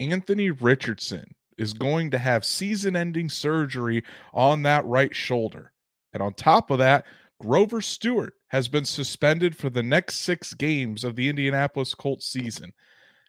Anthony Richardson is going to have season ending surgery on that right shoulder. And on top of that, Grover Stewart has been suspended for the next six games of the Indianapolis Colts season.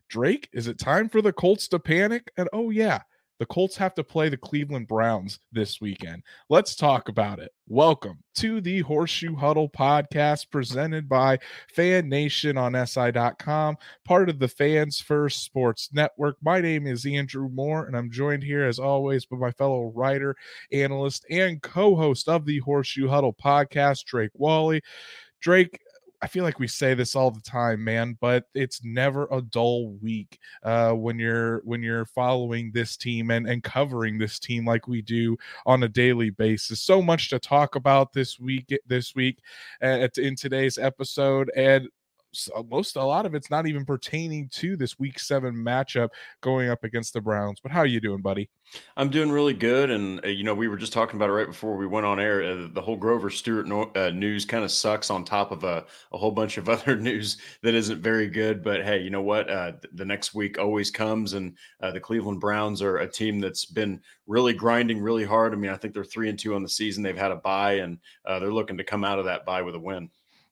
Drake, is it time for the Colts to panic? And oh, yeah, the Colts have to play the Cleveland Browns this weekend. Let's talk about it. Welcome to the Horseshoe Huddle podcast presented by Fan Nation on SI.com, part of the Fans First Sports Network. My name is Andrew Moore, and I'm joined here as always by my fellow writer, analyst, and co host of the Horseshoe Huddle podcast, Drake Wally. Drake, I feel like we say this all the time, man, but it's never a dull week uh, when you're when you're following this team and and covering this team like we do on a daily basis. So much to talk about this week this week uh, in today's episode, and most a lot of it's not even pertaining to this week seven matchup going up against the Browns. But how are you doing, buddy? I'm doing really good, and uh, you know we were just talking about it right before we went on air. Uh, the whole Grover Stewart no, uh, news kind of sucks on top of a, a whole bunch of other news that isn't very good. But hey, you know what? Uh, the next week always comes, and uh, the Cleveland Browns are a team that's been really grinding really hard. I mean, I think they're three and two on the season. They've had a bye, and they're looking to come out of that bye with a win.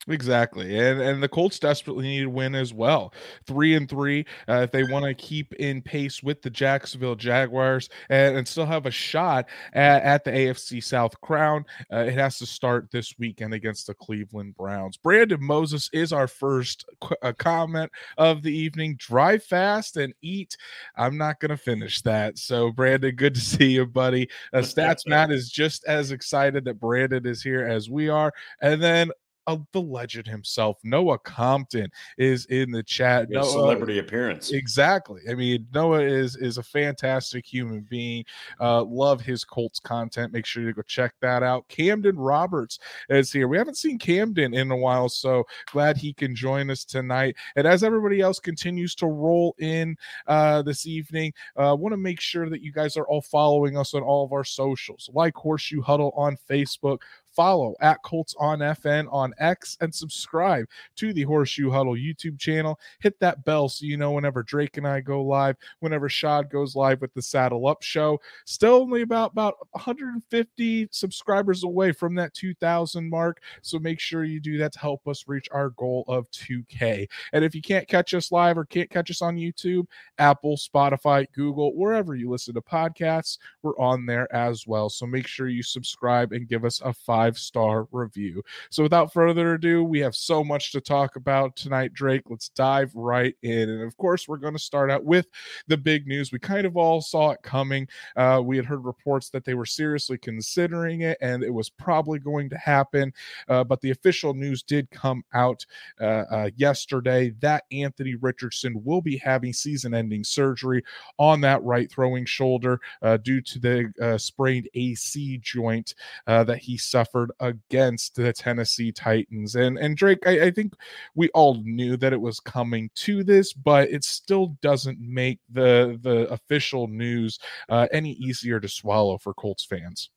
Exactly, and and the Colts desperately need to win as well. Three and three, uh, if they want to keep in pace with the Jacksonville Jaguars and, and still have a shot at, at the AFC South crown, uh, it has to start this weekend against the Cleveland Browns. Brandon Moses is our first qu- uh, comment of the evening. Drive fast and eat. I'm not going to finish that. So, Brandon, good to see you, buddy. Uh, Stats Matt is just as excited that Brandon is here as we are, and then of the legend himself. Noah Compton is in the chat. No celebrity appearance. Exactly. I mean, Noah is is a fantastic human being. Uh, love his Colts content. Make sure you go check that out. Camden Roberts is here. We haven't seen Camden in a while, so glad he can join us tonight. And as everybody else continues to roll in uh, this evening, I uh, want to make sure that you guys are all following us on all of our socials, like Horseshoe Huddle on Facebook, follow at Colts on FN on X and subscribe to the Horseshoe Huddle YouTube channel. Hit that bell so you know whenever Drake and I go live, whenever Shad goes live with the Saddle Up show. Still only about about 150 subscribers away from that 2000 mark, so make sure you do that to help us reach our goal of 2K. And if you can't catch us live or can't catch us on YouTube, Apple, Spotify, Google, wherever you listen to podcasts, we're on there as well. So make sure you subscribe and give us a five five star review. So without further ado, we have so much to talk about tonight, Drake. Let's dive right in. And of course, we're going to start out with the big news. We kind of all saw it coming. Uh, we had heard reports that they were seriously considering it and it was probably going to happen. Uh, but the official news did come out uh, uh yesterday that Anthony Richardson will be having season ending surgery on that right throwing shoulder uh, due to the uh, sprained AC joint that he suffered suffered against the Tennessee Titans. And and Drake, I, I think we all knew that it was coming to this, but it still doesn't make the the official news uh, any easier to swallow for Colts fans.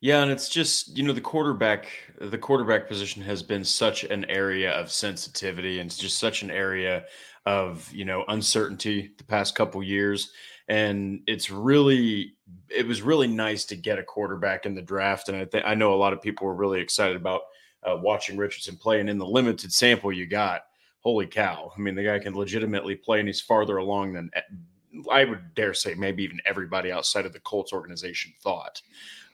Yeah, and it's just you know the quarterback the quarterback position has been such an area of sensitivity and just such an area of you know uncertainty the past couple years and it's really it was really nice to get a quarterback in the draft and i think i know a lot of people were really excited about uh, watching richardson play and in the limited sample you got holy cow i mean the guy can legitimately play and he's farther along than i would dare say maybe even everybody outside of the colts organization thought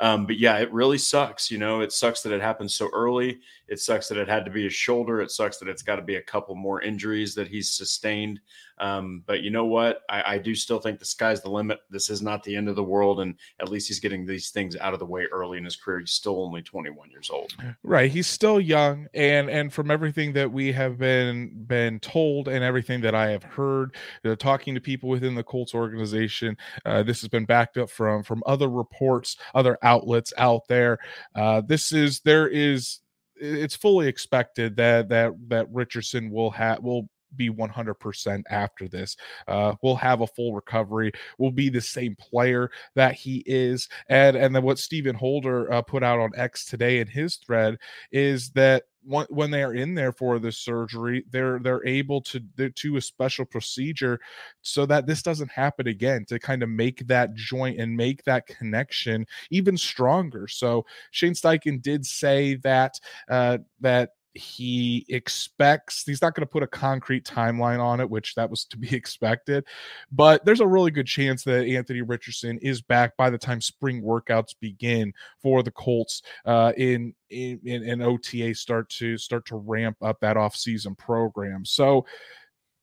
um, but yeah, it really sucks. You know, it sucks that it happened so early. It sucks that it had to be a shoulder. It sucks that it's got to be a couple more injuries that he's sustained. Um, but you know what? I, I, do still think the sky's the limit. This is not the end of the world, and at least he's getting these things out of the way early in his career. He's still only 21 years old. Right. He's still young, and and from everything that we have been been told and everything that I have heard, uh, talking to people within the Colts organization, uh, this has been backed up from from other reports, other outlets out there. Uh, this is there is it's fully expected that that that Richardson will have will be 100% after this. Uh, will have a full recovery. We'll be the same player that he is. And and then what Stephen Holder uh, put out on X today in his thread is that when they are in there for the surgery they're they're able to do a special procedure so that this doesn't happen again to kind of make that joint and make that connection even stronger so shane steichen did say that uh that he expects he's not going to put a concrete timeline on it which that was to be expected but there's a really good chance that anthony richardson is back by the time spring workouts begin for the colts uh, in, in in ota start to start to ramp up that off-season program. So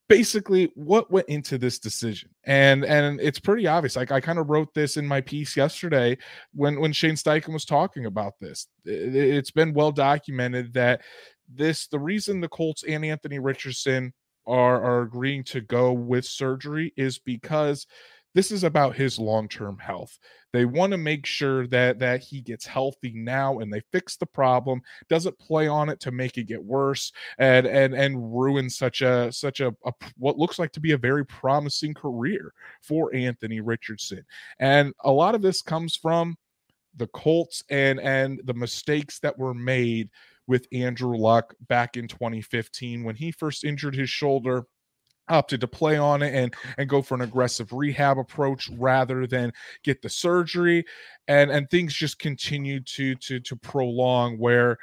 basically what went into this decision? And and it's pretty obvious like i kind of wrote this in my piece yesterday when when shane steichen was talking about this. It, it's been well documented that this the reason the Colts and Anthony Richardson are are agreeing to go with surgery is because this is about his long-term health. They want to make sure that that he gets healthy now and they fix the problem, doesn't play on it to make it get worse and and and ruin such a such a, a what looks like to be a very promising career for Anthony Richardson. And a lot of this comes from the Colts and and the mistakes that were made with Andrew Luck back in 2015 when he first injured his shoulder opted to play on it and and go for an aggressive rehab approach rather than get the surgery. And and things just continued to to to prolong where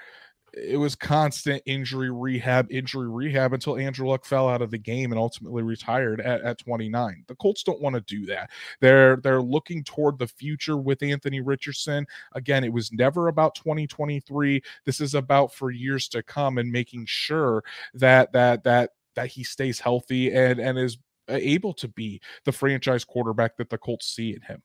it was constant injury rehab, injury rehab until Andrew Luck fell out of the game and ultimately retired at, at 29. The Colts don't want to do that. They're they're looking toward the future with Anthony Richardson. Again, it was never about 2023. This is about for years to come and making sure that that that that he stays healthy and and is uh, able to be the franchise quarterback that the Colts see in him.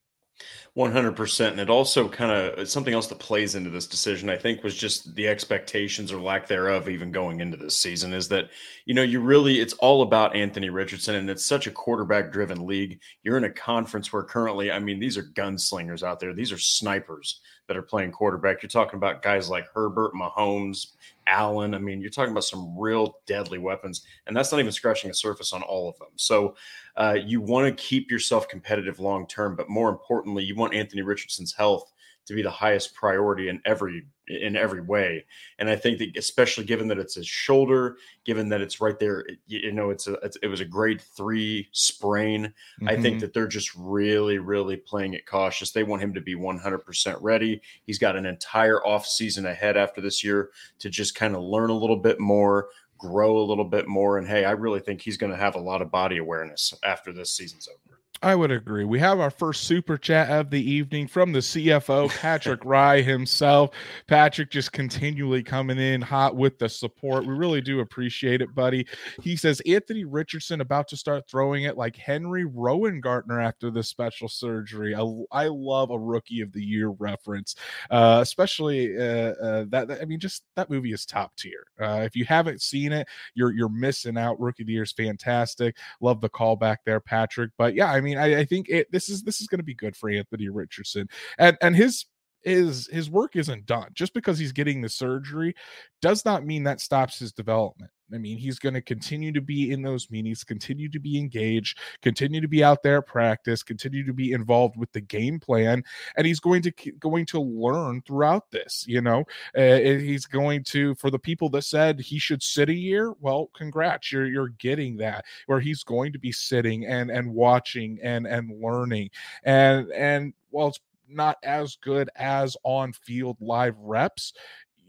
100% and it also kind of something else that plays into this decision i think was just the expectations or lack thereof even going into this season is that you know you really it's all about anthony richardson and it's such a quarterback driven league. You're in a conference where currently i mean these are gunslingers out there. These are snipers that are playing quarterback. You're talking about guys like herbert mahomes allen. I mean you're talking about some real deadly weapons and that's not even scratching the surface on all of them. So uh, you want to keep yourself competitive long term, but more importantly, you want Anthony Richardson's health to be the highest priority in every in every way. And I think that especially given that it's his shoulder, given that it's right there, you know, it's a it's, it was a grade three sprain. Mm-hmm. I think mm-hmm. that they're just really, really playing it cautious. They want him to be 100% ready. He's got an entire off season ahead after this year to just kind of learn a little bit more, grow a little bit more. And hey, I really think he's going to have a lot of body awareness after this season's over. I would agree. We have our first super chat of the evening from the CFO, Patrick Rye himself. Patrick just continually coming in hot with the support. We really do appreciate it, buddy. He says Anthony Richardson about to start throwing it like Henry Rowengartner after the special surgery. I, I love a rookie of the year reference, uh, especially uh, uh, that, that, I mean, just that movie is top tier. Uh, if you haven't seen it, you're you're missing out. Rookie of the year is fantastic. Love the callback there, Patrick. But yeah, I mean mean, I, I think it, this is this is going to be good for Anthony Richardson, and and his his his work isn't done just because he's getting the surgery does not mean that stops his development. I mean he's going to continue to be in those meetings continue to be engaged continue to be out there practice continue to be involved with the game plan and he's going to going to learn throughout this you know? Uh, he's going to for the people that said he should sit a year well congrats you're you're getting that where he's going to be sitting and and watching and and learning. And and well it's not as good as on field live reps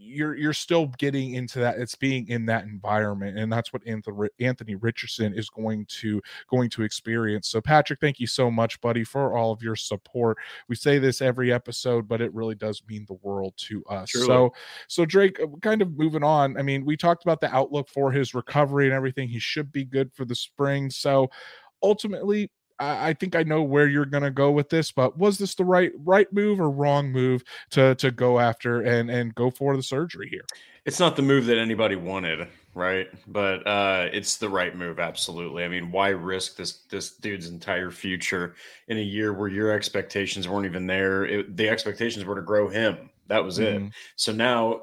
you're you're still getting into that it's being in that environment and that's what anthony, anthony richardson is going to going to experience. So patrick thank you so much buddy for all of your support. We say this every episode but it really does mean the world to us. Truly. so so drake uh, kind of moving on i mean we talked about the outlook for his recovery and everything. He should be good for the spring. So ultimately I, think I know where you're going to go with this, but was this the right right move or wrong move to to go after and and go for the surgery here? It's not the move that anybody wanted, right? But uh, it's the right move, absolutely. I mean, why risk this this dude's entire future in a year where your expectations weren't even there? It, the expectations were to grow him. That was mm-hmm. it. So now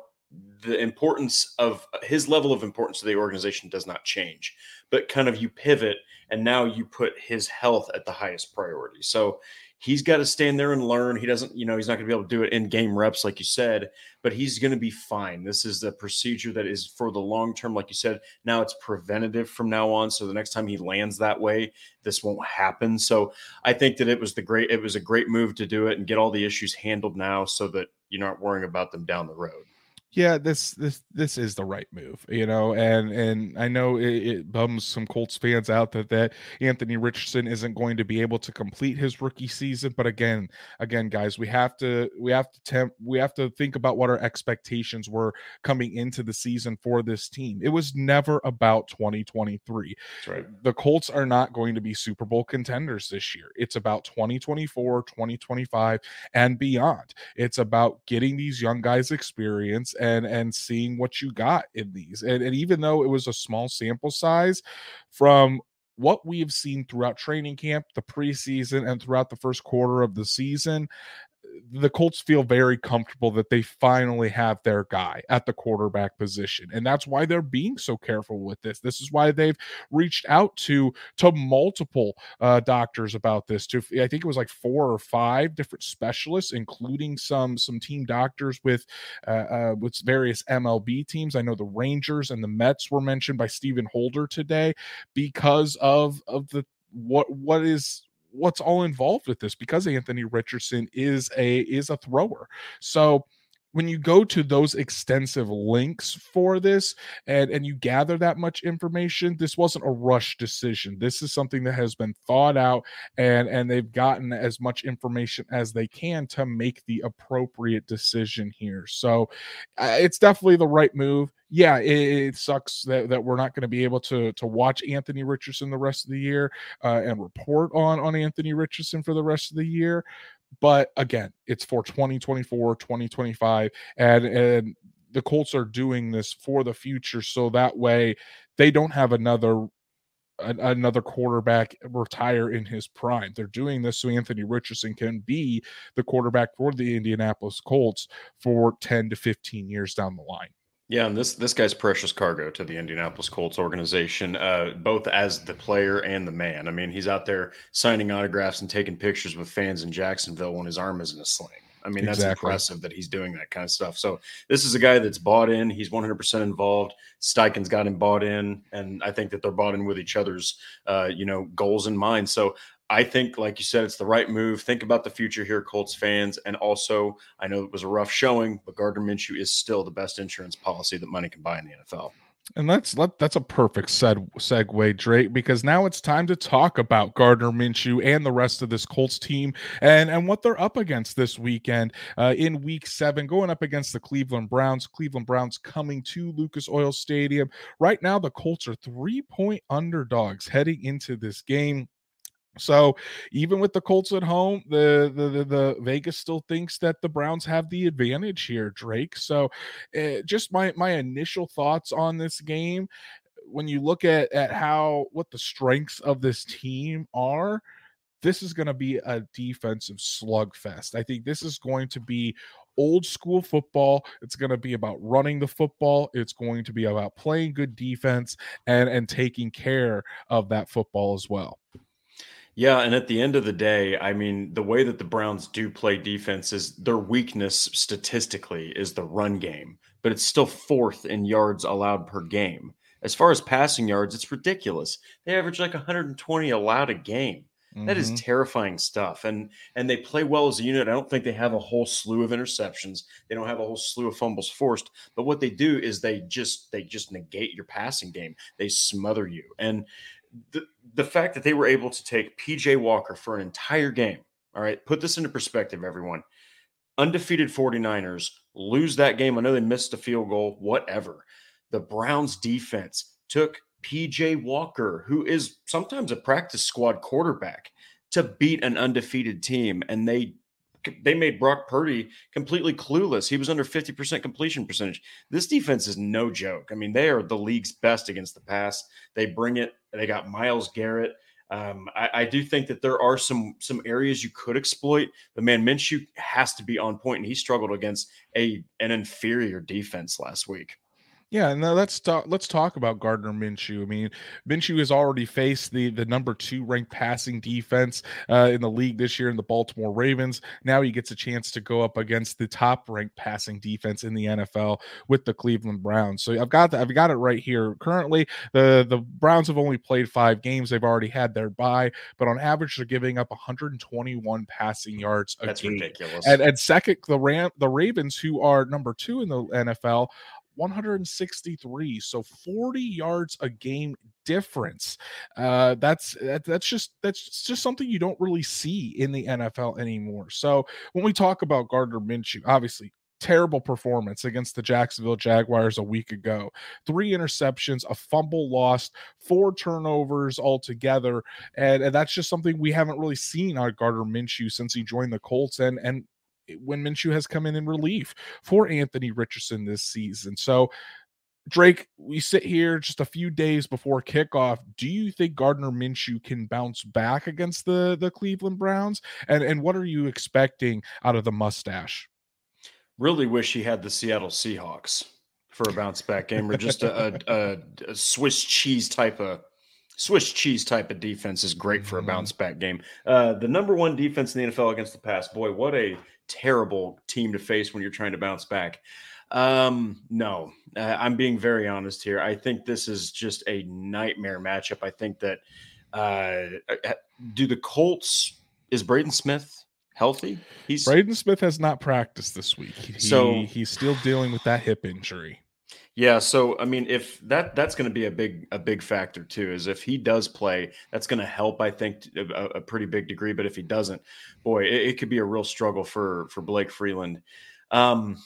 the importance of his level of importance to the organization does not change, but kind of you pivot and now you put his health at the highest priority. So he's got to stand there and learn. He doesn't, you know, he's not going to be able to do it in game reps, like you said, but he's going to be fine. This is the procedure that is for the long term, like you said. Now it's preventative from now on. So the next time he lands that way, this won't happen. So I think that it was the great, it was a great move to do it and get all the issues handled now so that you're not worrying about them down the road yeah this this this is the right move you know and and i know it, it, bums some colts fans out that that anthony richardson isn't going to be able to complete his rookie season but again again guys we have to we have to temp we have to think about what our expectations were coming into the season for this team. It was never about 2023 That's right. The colts are not going to be super bowl contenders this year. It's about 2024 2025 and beyond. It's about getting these young guys experience and and seeing what you got in these. And, and even though it was a small sample size from what we've seen throughout training camp, the preseason, and throughout the first quarter of the season, the Colts feel very comfortable that they finally have their guy at the quarterback position. And that's why they're being so careful with this. This is why they've reached out to to multiple uh, doctors about this. To I think it was like four or five different specialists, including some some team doctors with uh, uh, with various MLB teams. I know the Rangers and the Mets were mentioned by Stephen Holder today because of of the what what is what's all involved with this because Anthony Richardson is a is a thrower. So when you go to those extensive links for this and and you gather that much information this wasn't a rush decision. This is something that has been thought out and and they've gotten as much information as they can to make the appropriate decision here. So uh, it's definitely the right move. Yeah it, it sucks that, that we're not going to be able to to watch anthony richardson the rest of the year uh, and report on on anthony richardson for the rest of the year but again, it's for 2024, 2025, and and the Colts are doing this for the future, so that way they don't have another another quarterback retire in his prime. They're doing this so Anthony Richardson can be the quarterback for the Indianapolis Colts for 10 to 15 years down the line. Yeah, and this this guy's precious cargo to the Indianapolis Colts organization, uh, both as the player and the man. I mean, he's out there signing autographs and taking pictures with fans in Jacksonville when his arm is in a sling. I mean, that's exactly. impressive that he's doing that kind of stuff. So this is a guy that's bought in. He's 100% involved. Steichen's got him bought in, and I think that they're bought in with each other's, uh, you know, goals in mind. So I think, like you said, it's the right move. Think about the future here, Colts fans. And also, I know it was a rough showing, but Gardner Minshew is still the best insurance policy that money can buy in the NFL. And that's that's a perfect seg- segue, Drake, because now it's time to talk about Gardner Minshew and the rest of this Colts team and and what they're up against this weekend uh, in Week Seven, going up against the Cleveland Browns. Cleveland Browns coming to Lucas Oil Stadium right now. The Colts are three point underdogs heading into this game. So even with the Colts at home, the, the the, the Vegas still thinks that the Browns have the advantage here, Drake. So uh, just my my initial thoughts on this game when you look at at how what the strengths of this team are, this is going to be a defensive slugfest. I think this is going to be old school football. It's going to be about running the football. It's going to be about playing good defense and and taking care of that football as well. Yeah, and at the end of the day, I mean, the way that the Browns do play defense is their weakness statistically is the run game, but it's still fourth in yards allowed per game. As far as passing yards, it's ridiculous. They average like 120 allowed a game. That is mm-hmm. terrifying stuff. And and they play well as a unit. I don't think they have a whole slew of interceptions. They don't have a whole slew of fumbles forced. But what they do is they just they just negate your passing game. They smother you. And the, the fact that they were able to take PJ Walker for an entire game. All right, put this into perspective, everyone. Undefeated 49ers lose that game. I know they missed a field goal, whatever. The Browns defense took PJ Walker, who is sometimes a practice squad quarterback, to beat an undefeated team. And they they made Brock Purdy completely clueless. He was under 50% completion percentage. This defense is no joke. I mean, they are the league's best against the pass. They bring it. They got Myles Garrett. Um, I, I, do think that there are some some areas you could exploit, but man, Minshew has to be on point, and he struggled against a an inferior defense last week. Yeah, and let's talk. Let's talk about Gardner Minshew. I mean, Minshew has already faced the the number two ranked passing defense uh, in the league this year in the Baltimore Ravens. Now he gets a chance to go up against the top ranked passing defense in the NFL with the Cleveland Browns. So I've got the, I've got it right here. Currently, the the Browns have only played five games. They've already had their bye, but on average, they're giving up 121 passing yards a That's game. ridiculous. And, and second, the Ram the Ravens, who are number two in the NFL, 163 so 40 yards a game difference uh that's that, that's just that's just something you don't really see in the NFL anymore so when we talk about Gardner Minshew obviously terrible performance against the Jacksonville Jaguars a week ago. Three interceptions, a fumble lost, four turnovers altogether. And, and that's just something we haven't really seen on Gardner Minshew since he joined the Colts. And and when Minshew has come in in relief for Anthony Richardson this season. So, Drake, we sit here just a few days before kickoff. Do you think Gardner Minshew can bounce back against the the Cleveland Browns? And and what are you expecting out of the mustache? Really wish he had the Seattle Seahawks for a bounce back game, or just a, a, a Swiss cheese type of Swiss cheese type of defense is great for a mm-hmm. bounce back game. Uh, the number one defense in the NFL against the pass, boy, what a terrible team to face when you're trying to bounce back. Um, no, uh, I'm being very honest here. I think this is just a nightmare matchup. I think that uh, uh do the Colts is Braden Smith healthy? He's Braden Smith has not practiced this week. He, so he's still dealing with that hip injury. Yeah, so I mean, if that that's going to be a big a big factor too, is if he does play, that's going to help. I think a, a, pretty big degree. But if he doesn't, boy, it, it, could be a real struggle for for Blake Freeland. Um,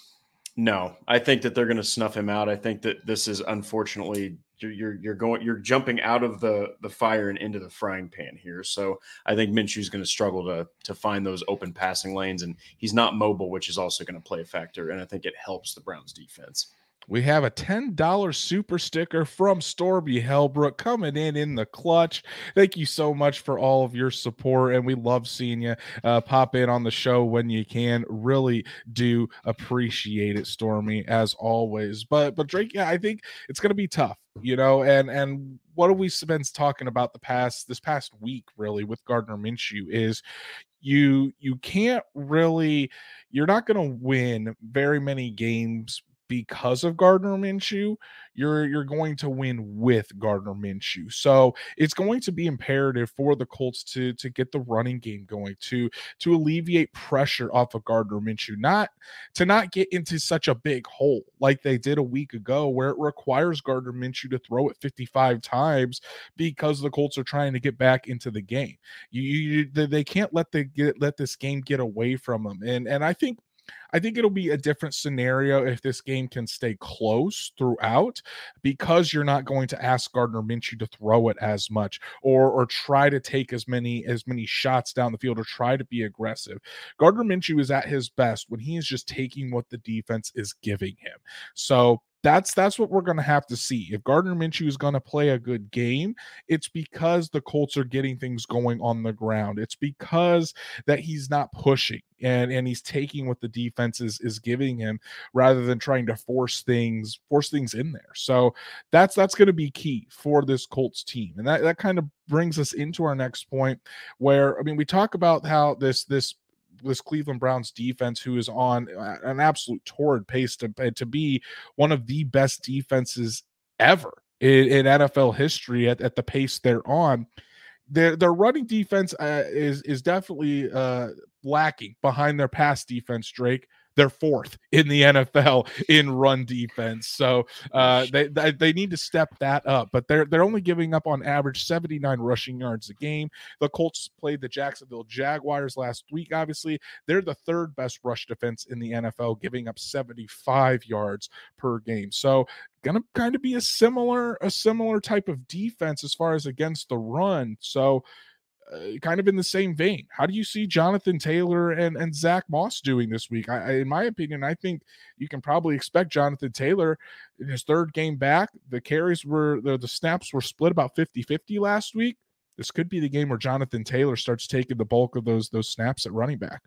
no, I think that they're going to snuff him out. I think that this is unfortunately you're you're going you're jumping out of the the fire and into the frying pan here. So I think Minshew's going to struggle to to find those open passing lanes, and he's not mobile, which is also going to play a factor. And I think it helps the Browns defense we have a $10 super sticker from Stormy Hellbrook coming in in the clutch. Thank you so much for all of your support. And we love seeing you uh, pop in on the show when you can. Really do appreciate it, Stormy, as always. But, but Drake, yeah, I think it's going to be tough, you know, and, and what have we been talking about the past, this past week, really, with Gardner Minshew is you, you can't really, you're not going to win very many games because of Gardner Minshew, you're you're going to win with Gardner Minshew. So it's going to be imperative for the Colts to to get the running game going, to to alleviate pressure off of Gardner Minshew, not to not get into such a big hole like they did a week ago, where it requires Gardner Minshew to throw it 55 times because the Colts are trying to get back into the game. You, you they can't let the get let this game get away from them, and and I think I think it'll be a different scenario if this game can stay close throughout because you're not going to ask Gardner Minshew to throw it as much or or try to take as many as many shots down the field or try to be aggressive. Gardner Minshew is at his best when he is just taking what the defense is giving him. So that's that's what we're going to have to see. If Gardner Minshew is going to play a good game, it's because the Colts are getting things going on the ground. It's because that he's not pushing and and he's taking what the defense is is giving him rather than trying to force things force things in there. So that's that's going to be key for this Colts team. And that that kind of brings us into our next point where I mean we talk about how this this this Cleveland Browns defense, who is on an absolute torrid pace to to be one of the best defenses ever in, in NFL history at, at the pace they're on. Their their running defense uh, is is definitely uh, lacking behind their pass defense. Drake, they're fourth in the NFL in run defense. So uh, they, they need to step that up. But they're they're only giving up on average 79 rushing yards a game. The Colts played the Jacksonville Jaguars last week. Obviously, they're the third best rush defense in the NFL, giving up 75 yards per game. So gonna kind of be a similar a similar type of defense as far as against the run. So uh, kind of in the same vein. How do you see Jonathan Taylor and, and Zach Moss doing this week? I, I, in my opinion, I think you can probably expect Jonathan Taylor in his third game back. The carries were, the, the snaps were split about 50 50 last week. this could be the game where Jonathan Taylor starts taking the bulk of those those snaps at running back.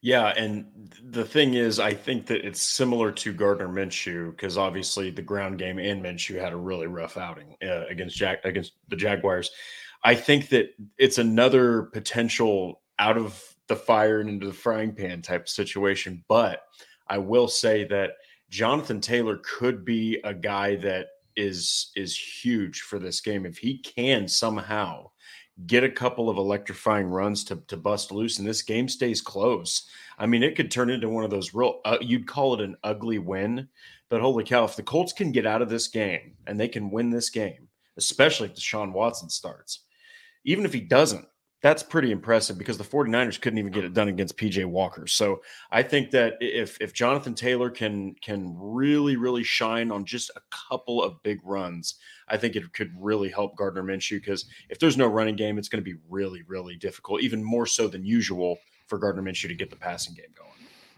Yeah, and the thing is, I think that it's similar to Gardner Minshew because obviously the ground game and Minshew had a really rough outing uh, against Jack against the Jaguars. I think that it's another potential out of the fire and into the frying pan type situation. But I will say that Jonathan Taylor could be a guy that is is huge for this game if he can somehow get a couple of electrifying runs to, to bust loose and this game stays close i mean it could turn into one of those real uh, you'd call it an ugly win but holy cow if the colts can get out of this game and they can win this game especially if deshaun watson starts even if he doesn't that's pretty impressive because the 49ers couldn't even get it done against PJ Walker. So I think that if if Jonathan Taylor can can really really shine on just a couple of big runs, I think it could really help Gardner Minshew because if there's no running game, it's going to be really really difficult, even more so than usual for Gardner Minshew to get the passing game going.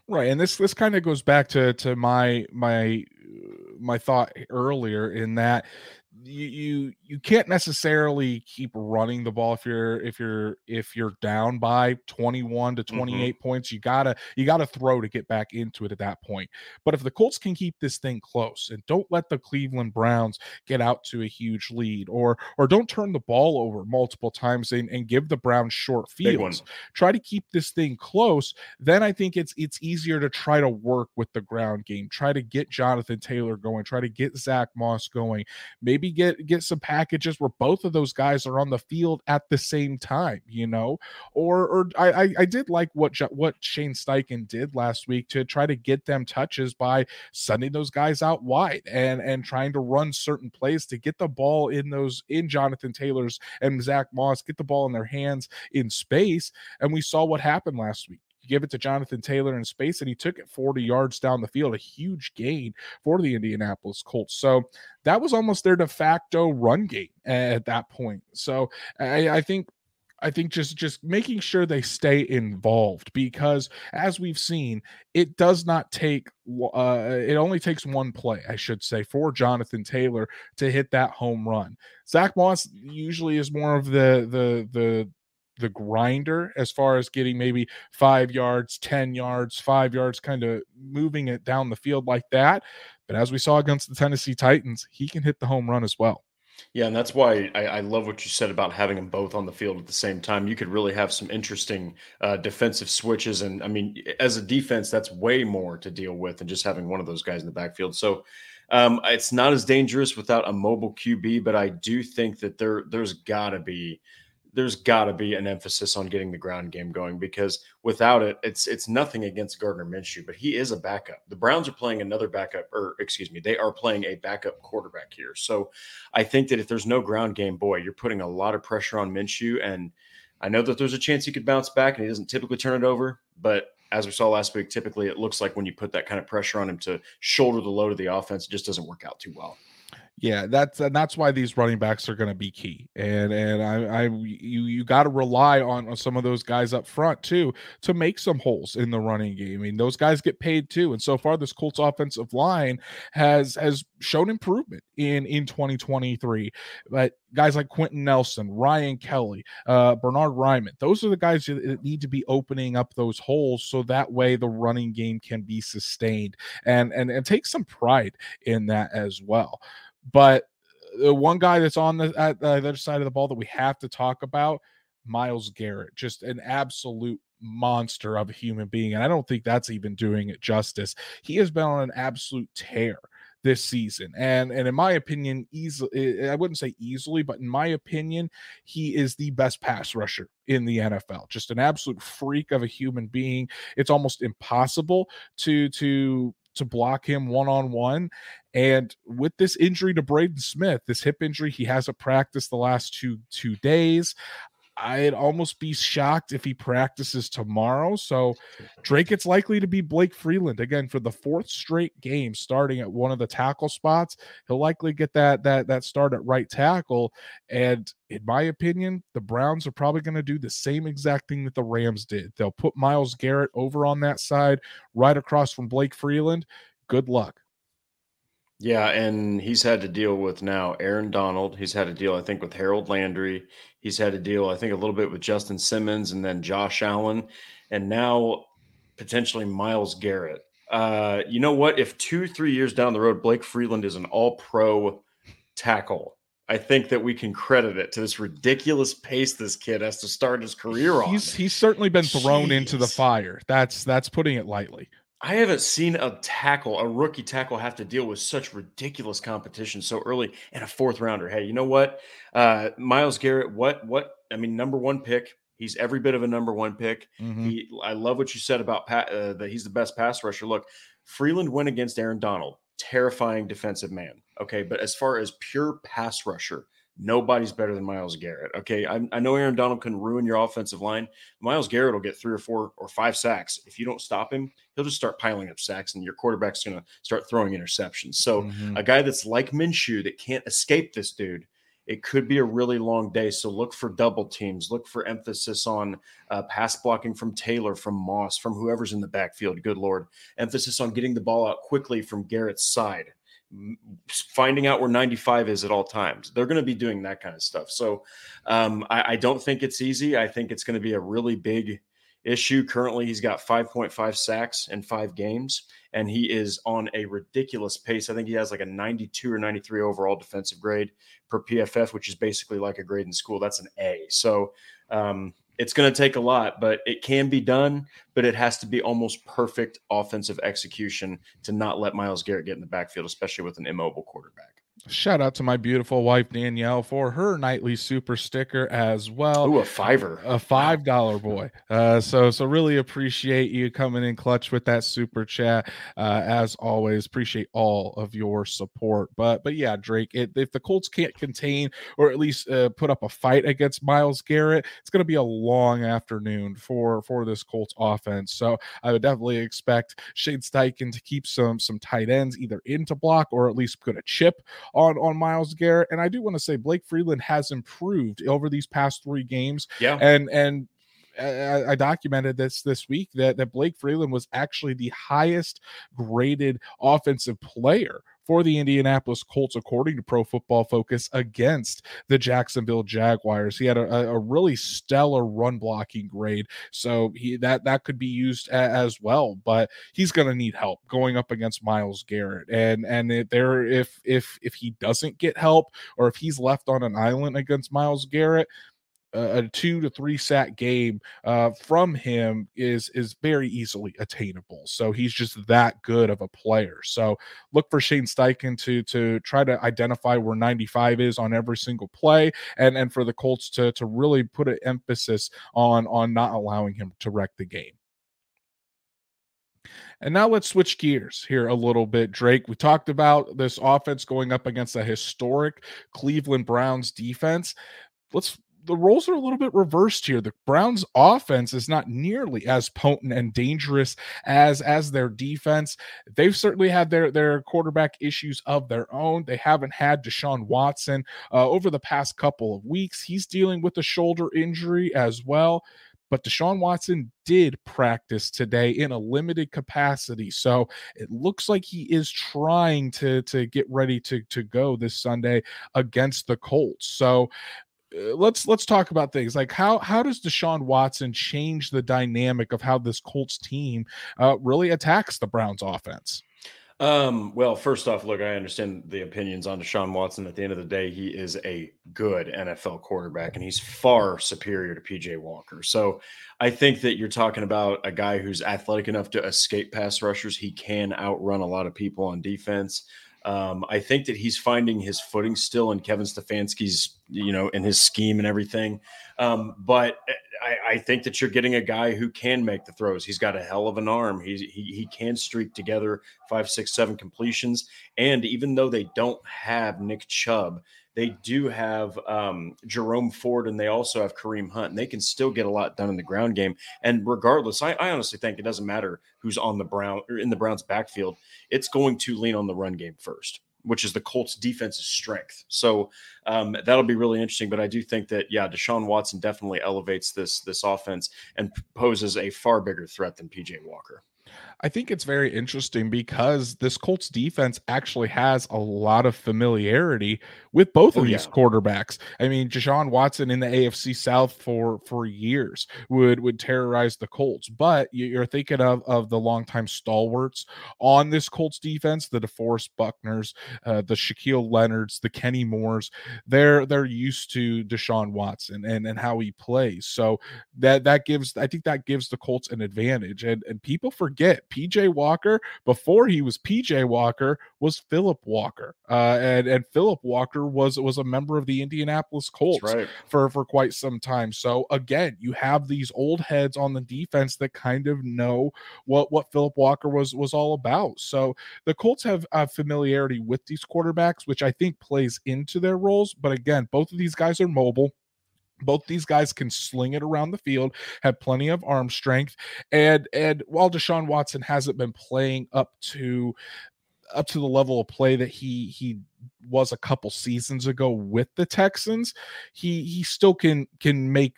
Right, and this this kind of goes back to to my my my thought earlier in that you, you you can't necessarily keep running the ball if you're if you're if you're down by 21 to mm-hmm. 28 mm-hmm. points you gotta you gotta throw to get back into it at that point but if the colts can keep this thing close and don't let the cleveland browns get out to a huge lead or or don't turn the ball over multiple times and, and give the browns short fields try to keep this thing close then i think it's it's easier to try to work with the ground game try to get jonathan taylor going try to get zach moss going maybe get get some packages where both of those guys are on the field at the same time, you know. Or or I I did like what what Shane Steichen did last week to try to get them touches by sending those guys out wide and and trying to run certain plays to get the ball in those in Jonathan Taylor's and Zach Moss, get the ball in their hands in space. And we saw what happened last week. You give it to Jonathan Taylor in space, and he took it 40 yards down the field, a huge gain for the Indianapolis Colts. So that was almost their de facto run game at that point. So I, I think I think just just making sure they stay involved because as we've seen, it does not take uh, it only takes one play, I should say, for Jonathan Taylor to hit that home run. Zach Moss usually is more of the the the the grinder as far as getting maybe five yards, 10 yards, five yards, kind of moving it down the field like that. But as we saw against the Tennessee Titans, he can hit the home run as well. Yeah, and that's why I, I, love what you said about having them both on the field at the same time. You could really have some interesting uh, defensive switches, and I mean, as a defense, that's way more to deal with than just having one of those guys in the backfield. So um, it's not as dangerous without a mobile QB, but I do think that there there's got to be there's got to be an emphasis on getting the ground game going because without it, it's it's nothing against Gardner Minshew, but he is a backup. The Browns are playing another backup, or excuse me, they are playing a backup quarterback here. So I think that if there's no ground game, boy, you're putting a lot of pressure on Minshew, and I know that there's a chance he could bounce back, and he doesn't typically turn it over, but as we saw last week, typically it looks like when you put that kind of pressure on him to shoulder the load of the offense, it just doesn't work out too well. Yeah, that's and that's why these running backs are going to be key, and and I, I you you got to rely on, on some of those guys up front too to make some holes in the running game. I mean, those guys get paid too, and so far this Colts offensive line has has shown improvement in in 2023. But guys like Quenton Nelson, Ryan Kelly, uh, Bernhard Raimann, those are the guys that need to be opening up those holes so that way the running game can be sustained and and and take some pride in that as well. But the one guy that's on the, at the other side of the ball that we have to talk about, Myles Garrett, just an absolute monster of a human being. And I don't think that's even doing it justice. He has been on an absolute tear this season. And and in my opinion, easily eh, eh, I wouldn't say easily, but in my opinion, he is the best pass rusher in the NFL. Just an absolute freak of a human being. It's almost impossible to to to block him one on one. And with this injury to Braden Smith, this hip injury, he hasn't practiced the last two two days. I'd almost be shocked if he practices tomorrow. So Drake, it's likely to be Blake Freeland again for the fourth straight game, starting at one of the tackle spots. He'll likely get that that that start at right tackle. And in my opinion, the Browns are probably going to do the same exact thing that the Rams did. They'll put Myles Garrett over on that side, right across from Blake Freeland. Good luck. Yeah, and he's had to deal with now Aaron Donald. He's had to deal, I think, with Harold Landry. He's had to deal, I think, a little bit with Justin Simmons and then Josh Allen, and now potentially Myles Garrett. Uh, you know what? If two, three years down the road, Blake Freeland is an all pro tackle, I think that we can credit it to this ridiculous pace this kid has to start his career on. He's he's certainly been thrown Jeez. into the fire. That's that's putting it lightly. I haven't seen a tackle, a rookie tackle, have to deal with such ridiculous competition so early and a fourth rounder. Hey, you know what? Uh, Myles Garrett, what, what, I mean, number one pick. He's every bit of a number one pick. Mm-hmm. He, I love what you said about Pat, uh, that he's the best pass rusher. Look, Freeland went against Aaron Donald, terrifying defensive man. Okay. But as far as pure pass rusher, Nobody's better than Myles Garrett. Okay. I, I, know Aaron Donald can ruin your offensive line. Myles Garrett will get three or four or five sacks. If you don't stop him, he'll just start piling up sacks and your quarterback's going to start throwing interceptions. So, mm-hmm. a guy that's like Minshew that can't escape this dude, it could be a really long day. So, look for double teams, look for emphasis on uh, pass blocking from Taylor, from Moss, from whoever's in the backfield. Good Lord. Emphasis on getting the ball out quickly from Garrett's side finding out where 95 is at all times. They're going to be doing that kind of stuff. So um, I, I, don't think it's easy. I think it's going to be a really big issue. Currently, he's got 5.5 sacks in five games, and he is on a ridiculous pace. I think he has like a 92 or 93 overall defensive grade per PFF, which is basically like a grade in school. That's an A. So um, it's going to take a lot, but it can be done. But it has to be almost perfect offensive execution to not let Myles Garrett get in the backfield, especially with an immobile quarterback. Shout out to my beautiful wife Danielle for her nightly super sticker as well. Ooh, a fiver, a five dollar boy. Uh, so so really appreciate you coming in clutch with that super chat. Uh, as always, appreciate all of your support. But but yeah, Drake, it, if the Colts can't contain or at least uh, put up a fight against Myles Garrett, it's going to be a long afternoon for for this Colts offense. So I would definitely expect Shane Steichen to keep some some tight ends either into block or at least put a chip on on Myles Garrett. And I do want to say Blake Freeland has improved over these past three games. Yeah, and and uh, I, documented this this week that, that Blake Freeland was actually the highest graded offensive player for the Indianapolis Colts, according to Pro Football Focus, against the Jacksonville Jaguars. He had a, a really stellar run blocking grade, so he that that could be used a, as well. But he's going to need help going up against Myles Garrett, and and there if if if he doesn't get help or if he's left on an island against Myles Garrett a two to three sack game uh, from him is is very easily attainable. So he's just that good of a player. So look for Shane Steichen to to try to identify where 95 is on every single play, and and for the Colts to to really put an emphasis on on not allowing him to wreck the game. And now let's switch gears here a little bit, Drake. We talked about this offense going up against a historic Cleveland Browns defense. Let's the roles are a little bit reversed here. The Browns offense is not nearly as potent and dangerous as as their defense. They've certainly had their their quarterback issues of their own. They haven't had Deshaun Watson uh, over the past couple of weeks. He's dealing with a shoulder injury as well. But Deshaun Watson did practice today in a limited capacity. So it looks like he is trying to, to get ready to, to go this Sunday against the Colts. So let's let's talk about things like how how does Deshaun Watson change the dynamic of how this Colts team uh, really attacks the Browns offense? Um, well, first off, look, I understand the opinions on Deshaun Watson. At the end of the day, he is a good NFL quarterback and he's far superior to PJ Walker. So I think that you're talking about a guy who's athletic enough to escape pass rushers. He can outrun a lot of people on defense. Um, I think that he's finding his footing still in Kevin Stefanski's, you know, in his scheme and everything. Um, but I, I, think that you're getting a guy who can make the throws. He's got a hell of an arm. He he can streak together five, six, seven completions. And even though they don't have Nick Chubb, they do have um, Jerome Ford and they also have Kareem Hunt, and they can still get a lot done in the ground game. And regardless, I, I honestly think it doesn't matter who's on the Brown or in the Browns backfield. It's going to lean on the run game first which is the Colts' defense's strength. So um, that'll be really interesting. But I do think that yeah, Deshaun Watson definitely elevates this this offense and poses a far bigger threat than PJ Walker. I think it's very interesting because this Colts defense actually has a lot of familiarity with both of oh, these yeah. quarterbacks. I mean, Deshaun Watson in the AFC South for for years would would terrorize the Colts, but you're thinking of of the longtime stalwarts on this Colts defense, the DeForest Buckners, uh, the Shaquille Leonards, the Kenny Moores. They're they're used to Deshaun Watson and and how he plays. So that that gives I think that gives the Colts an advantage, and and people forget PJ Walker before he was PJ Walker was Phillip Walker, uh, and and Phillip Walker was was a member of the Indianapolis Colts right. for for quite some time. So again, you have these old heads on the defense that kind of know what what Phillip Walker was was all about. So the Colts have a familiarity with these quarterbacks, which I think plays into their roles. But again, both of these guys are mobile both these guys can sling it around the field, have plenty of arm strength, and and while Deshaun Watson hasn't been playing up to up to the level of play that he he was a couple seasons ago with the Texans, he he still can can make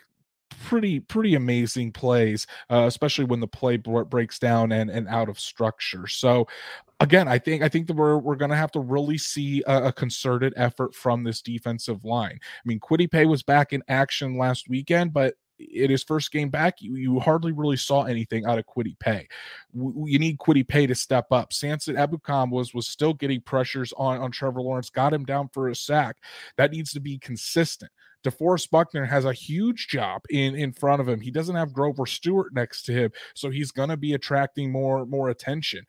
pretty pretty amazing plays, uh, especially when the play breaks down and and out of structure. So again, I think I think that we're we're going to have to really see a, a, concerted effort from this defensive line. I mean, Paye was back in action last weekend, but in his first game back, you, you hardly really saw anything out of Kwity Paye. W- you need Kwity Paye to step up. Samson Ebukam was was still getting pressures on on Trevor Lawrence, got him down for a sack. That needs to be consistent. DeForest Buckner has a huge job in in front of him. He doesn't have Grover Stewart next to him, so he's going to be attracting more more attention.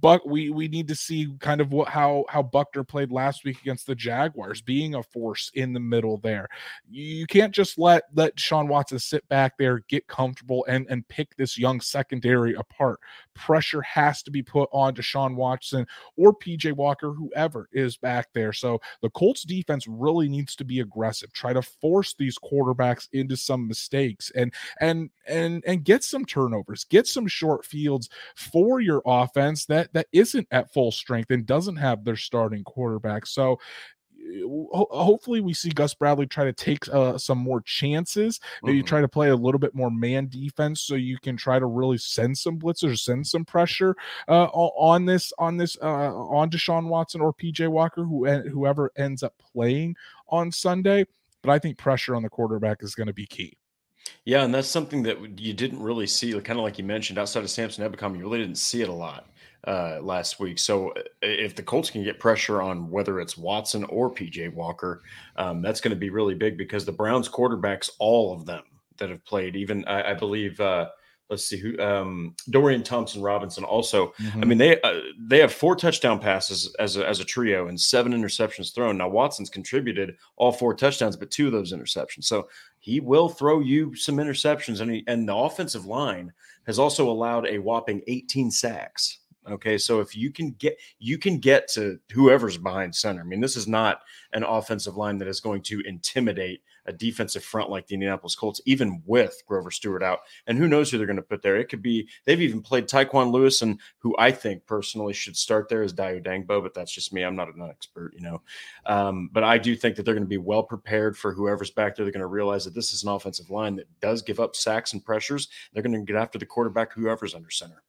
Buck, we we need to see kind of what how how Buckner played last week against the Jaguars, being a force in the middle there. You can't just let let Sean Watson sit back there, get comfortable, and and pick this young secondary apart. Pressure has to be put on Deshaun Watson or PJ Walker, whoever is back there. So the Colts defense really needs to be aggressive, try to force these quarterbacks into some mistakes, and and and and get some turnovers, get some short fields for your offense that that isn't at full strength and doesn't have their starting quarterback. So hopefully we see Gus Bradley try to take uh, some more chances. Maybe mm-hmm. try to play a little bit more man defense so you can try to really send some blitzers, send some pressure uh, on this on this uh, on Deshaun Watson or PJ Walker, who whoever ends up playing on Sunday. But I think pressure on the quarterback is going to be key. Yeah, and that's something that you didn't really see, kind of like you mentioned, outside of Samson Ebukam, you really didn't see it a lot uh, last week. So uh, if the Colts can get pressure on whether it's Watson or PJ Walker, um, that's going to be really big because the Browns quarterbacks, all of them that have played, even I, I believe. Uh, let's see who um, Dorian Thompson Robinson also. Mm-hmm. I mean they uh, they have four touchdown passes as a, as a trio and seven interceptions thrown. Now Watson's contributed all four touchdowns, but two of those interceptions. So he will throw you some interceptions, and he, and the offensive line has also allowed a whopping 18 sacks. Okay, so if you can get you can get to whoever's behind center. I mean, this is not an offensive line that is going to intimidate a defensive front like the Indianapolis Colts, even with Grover Stewart out. And who knows who they're going to put there? It could be they've even played Tyquan Lewis, and who I think personally should start there is Dayo Odeyingbo, but that's just me. I'm not an expert, you know. Um, but I do think that they're going to be well prepared for whoever's back there. They're going to realize that this is an offensive line that does give up sacks and pressures. They're going to get after the quarterback, whoever's under center.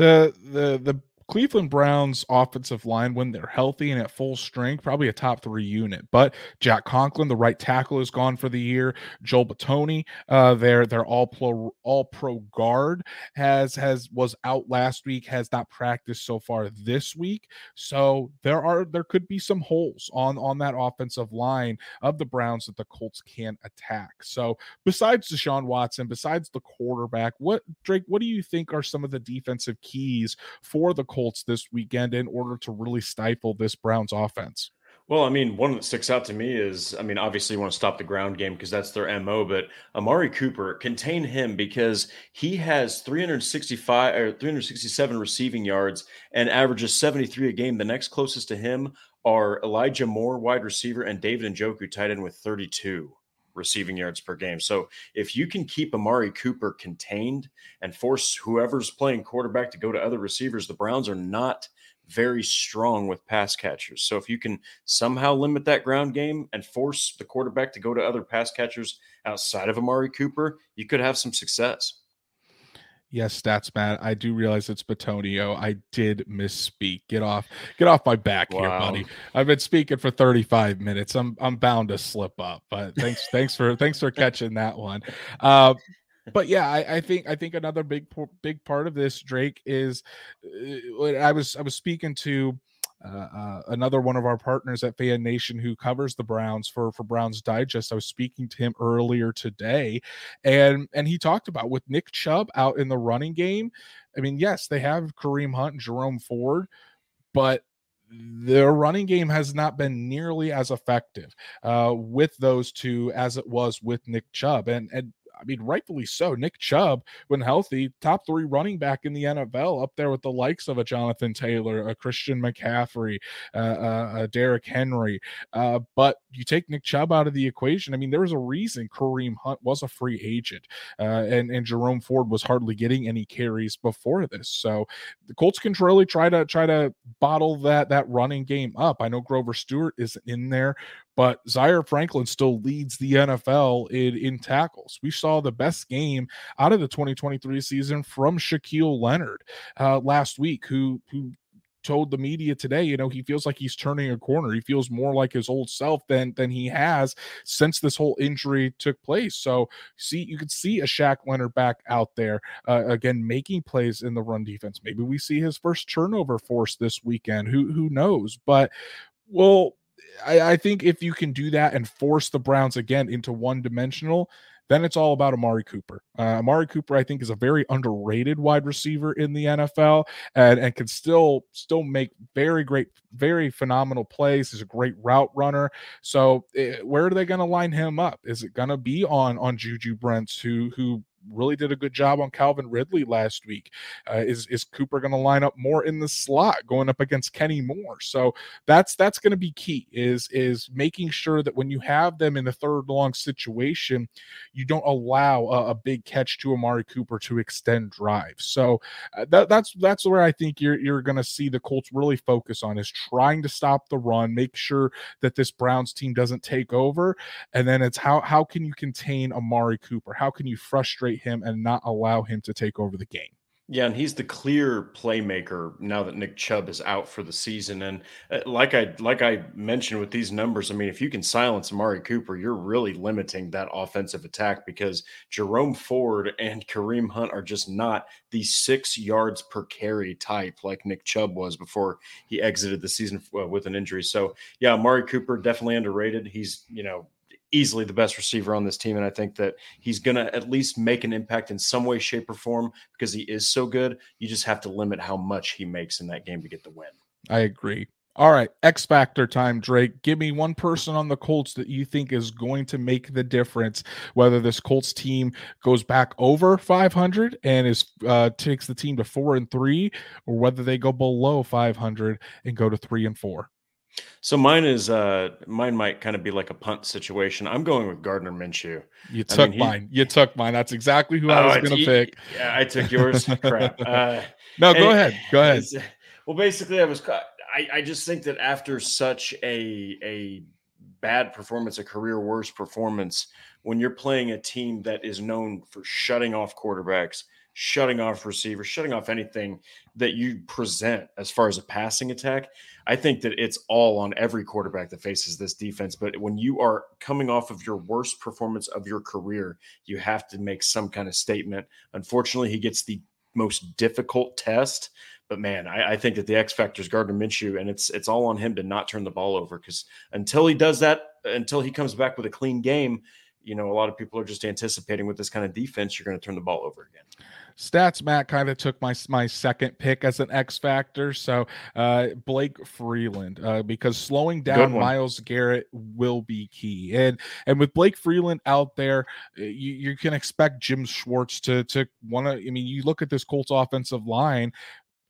The the the Cleveland Browns offensive line when they're healthy and at full strength, probably a top three unit. But Jack Conklin, the right tackle, is gone for the year. Joel Bitonio, uh, their their all pro all pro guard has has was out last week, has not practiced so far this week. So there are there could be some holes on on that offensive line of the Browns that the Colts can attack. So besides Deshaun Watson, besides the quarterback, what Drake, what do you think are some of the defensive keys for the Colts? Colts this weekend in order to really stifle this Browns offense? Well, I mean, one that sticks out to me is, I mean, obviously you want to stop the ground game because that's their MO, but Amari Cooper, contain him because he has 365 or 367 receiving yards and averages 73 a game. The next closest to him are Elijah Moore, wide receiver, and David Njoku, tight end with 32 receiving yards per game. So if you can keep Amari Cooper contained and force whoever's playing quarterback to go to other receivers, the Browns are not very strong with pass catchers. So if you can somehow limit that ground game and force the quarterback to go to other pass catchers outside of Amari Cooper, you could have some success. Yes, stats Matt. I do realize it's Bitonio. I did misspeak. Get off, get off my back wow. here, buddy. I've been speaking for 35 minutes. I'm I'm bound to slip up. But thanks, thanks for thanks for catching that one. Uh, but yeah, I, I, think I think another big big part of this Drake is uh, I was I was speaking to uh, uh, another one of our partners at Fan Nation who covers the Browns for for Browns Digest. I was speaking to him earlier today, and and he talked about with Nick Chubb out in the running game. I mean, yes, they have Kareem Hunt and Jerome Ford, but their running game has not been nearly as effective uh, with those two as it was with Nick Chubb. And and I mean, rightfully so. Nick Chubb, when healthy, top three running back in the NFL, up there with the likes of a Jonathan Taylor, a Christian McCaffrey, uh, uh, a Derrick Henry. Uh, but you take Nick Chubb out of the equation. I mean, there was a reason Kareem Hunt was a free agent, uh, and and Jerome Ford was hardly getting any carries before this. So the Colts can really try to try to bottle that that running game up. I know Grover Stewart isn't in there, but Zaire Franklin still leads the NFL in, in tackles. We saw the best game out of the 2023 season from Shaquille Leonard uh, last week, who who told the media today, you know, he feels like he's turning a corner. He feels more like his old self than than he has since this whole injury took place. So, see, you could see a Shaq Leonard back out there uh, again, making plays in the run defense. Maybe we see his first turnover force this weekend. Who who knows? But well, I, I think if you can do that and force the Browns again into one dimensional, then it's all about Amari Cooper. Uh, Amari Cooper, I think, is a very underrated wide receiver in the NFL, and, and can still still make very great, very phenomenal plays. He's a great route runner. So, it, eh, where are they going to line him up? Is it going to be on on Juju Brents, who who really did a good job on Calvin Ridley last week. Uh, is is Cooper going to line up more in the slot going up against Kenny Moore? So that's that's going to be key. Is is making sure that when you have them in the third long situation, you don't allow a, a big catch to Amari Cooper to extend drives. So uh, that, that's that's where I think you're you're going to see the Colts really focus on is trying to stop the run, make sure that this Browns team doesn't take over, and then it's how how can you contain Amari Cooper? How can you frustrate separate him and not allow him to take over the game. Yeah, and he's the clear playmaker now that Nick Chubb is out for the season. And uh, like I like I mentioned with these numbers, I mean, if you can silence Amari Cooper, you're really limiting that offensive attack because Jerome Ford and Kareem Hunt are just not the six yards per carry type like Nick Chubb was before he exited the season uh, with an injury. So yeah, Amari Cooper definitely underrated. He's you know easily the best receiver on this team. And I think that he's going to at least make an impact in some way, shape, or form because he is so good. You just have to limit how much he makes in that game to get the win. I agree. All right, X Factor time, Drake. Give me one person on the Colts that you think is going to make the difference, whether this Colts team goes back over 500 and is uh, takes the team to four and three, or whether they go below 500 and go to three and four. So mine is uh mine might kind of be like a punt situation. I'm going with Gardner Minshew. You took I mean, he, mine. You took mine. That's exactly who oh, I was going to pick. Yeah, I took yours. Crap. Uh, no, go ahead. Go ahead. Well, basically, I was. I, I just think that after such a a bad performance, a career worst performance, when you're playing a team that is known for shutting off quarterbacks, shutting off receivers, shutting off anything that you present as far as a passing attack. I think that it's all on every quarterback that faces this defense. But when you are coming off of your worst performance of your career, you have to make some kind of statement. Unfortunately, he gets the most difficult test. But man, I, I think that the X factor is Gardner Minshew, and it's it's all on him to not turn the ball over because until he does that, until he comes back with a clean game, you know, a lot of people are just anticipating with this kind of defense, you're going to turn the ball over again. Stats Matt kind of took my my second pick as an X factor. So uh, Blake Freeland, uh, because slowing down Myles Garrett will be key. And and with Blake Freeland out there, you, you can expect Jim Schwartz to to want to. I mean, you look at this Colts offensive line.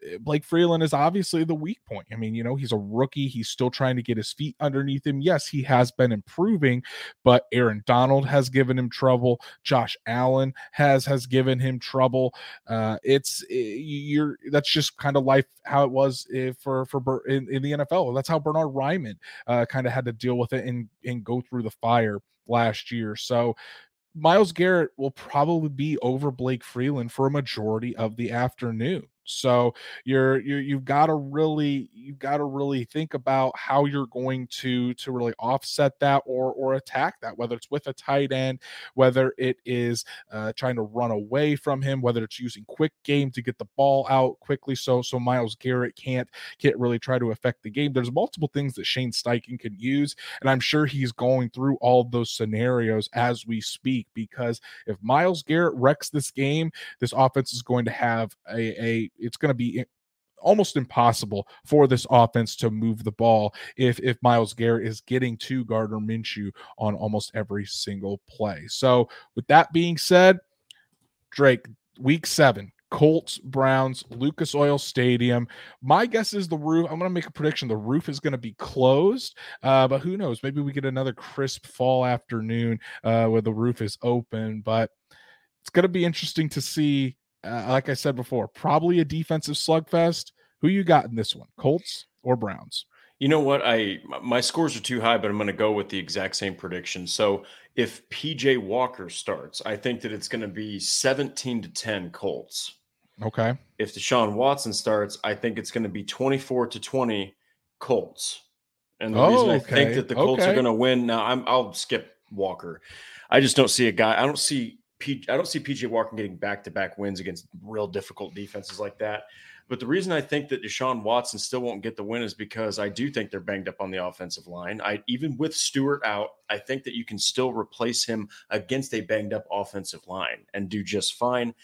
Eh, Blake Freeland is obviously the weak point. I mean, you know, he's a rookie. He's still trying to get his feet underneath him. Yes, he has been improving, but Aaron Donald has given him trouble. Josh Allen has has given him trouble. Uh, it's eh, you're that's just kind of life how it was eh, for for in, in the NFL. That's how Bernard Raimann uh, kind of had to deal with it and and go through the fire last year. So Myles Garrett will probably be over Blake Freeland for a majority of the afternoon. So you're, you're you've got to really you've got to really think about how you're going to to really offset that or or attack that whether it's with a tight end whether it is uh, trying to run away from him whether it's using quick game to get the ball out quickly so so Myles Garrett can't can't really try to affect the game. There's multiple things that Shane Steichen can use and I'm sure he's going through all those scenarios as we speak because if Myles Garrett wrecks this game this offense is going to have a, a it's going to be almost impossible for this offense to move the ball if if Myles Garrett is getting to Gardner Minshew on almost every single play. So with that being said, Drake, week seven, Colts, Browns, Lucas Oil Stadium. My guess is the roof. I'm going to make a prediction. The roof is going to be closed, uh, but who knows? Maybe we get another crisp fall afternoon uh, where the roof is open. But it's going to be interesting to see uh, like I said before, probably a defensive slugfest. Who you got in this one, Colts or Browns? You know what? I my scores are too high, but I'm going to go with the exact same prediction. So if PJ Walker starts, I think that it's going to be 17 to 10 Colts. Okay. If Deshaun Watson starts, I think it's going to be 24 to 20 Colts. And the oh, reason I okay. think that the Colts okay. are going to win now, I'm I'll skip Walker. I just don't see a guy. I don't see P, I don't see PJ Walker getting back to back wins against real difficult defenses like that. But the reason I think that Deshaun Watson still won't get the win is because I do think they're banged up on the offensive line. I even with Stewart out, I think that you can still replace him against a banged up offensive line and do just fine.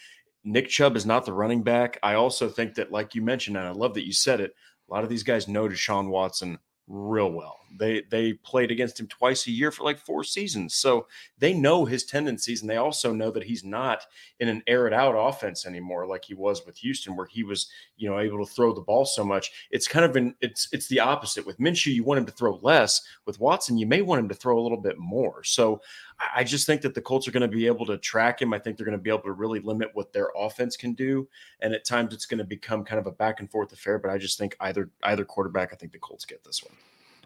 Nick Chubb is not the running back. I also think that, like you mentioned, and I love that you said it, a lot of these guys know Deshaun Watson real well. They they played against him twice a year for like four seasons. So they know his tendencies and they also know that he's not in an air it out offense anymore like he was with Houston where he was, you know, able to throw the ball so much. It's kind of an it's it's the opposite. With Minshew, you want him to throw less. With Watson, you may want him to throw a little bit more. So I just think that the Colts are going to be able to track him. I think they're going to be able to really limit what their offense can do. And at times it's going to become kind of a back and forth affair. But I just think either either quarterback, I think the Colts get this one.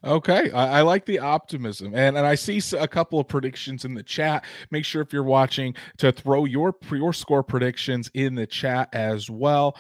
Okay, I, I, like the optimism, and and I see a couple of predictions in the chat. Make sure if you're watching to throw your your score predictions in the chat as well.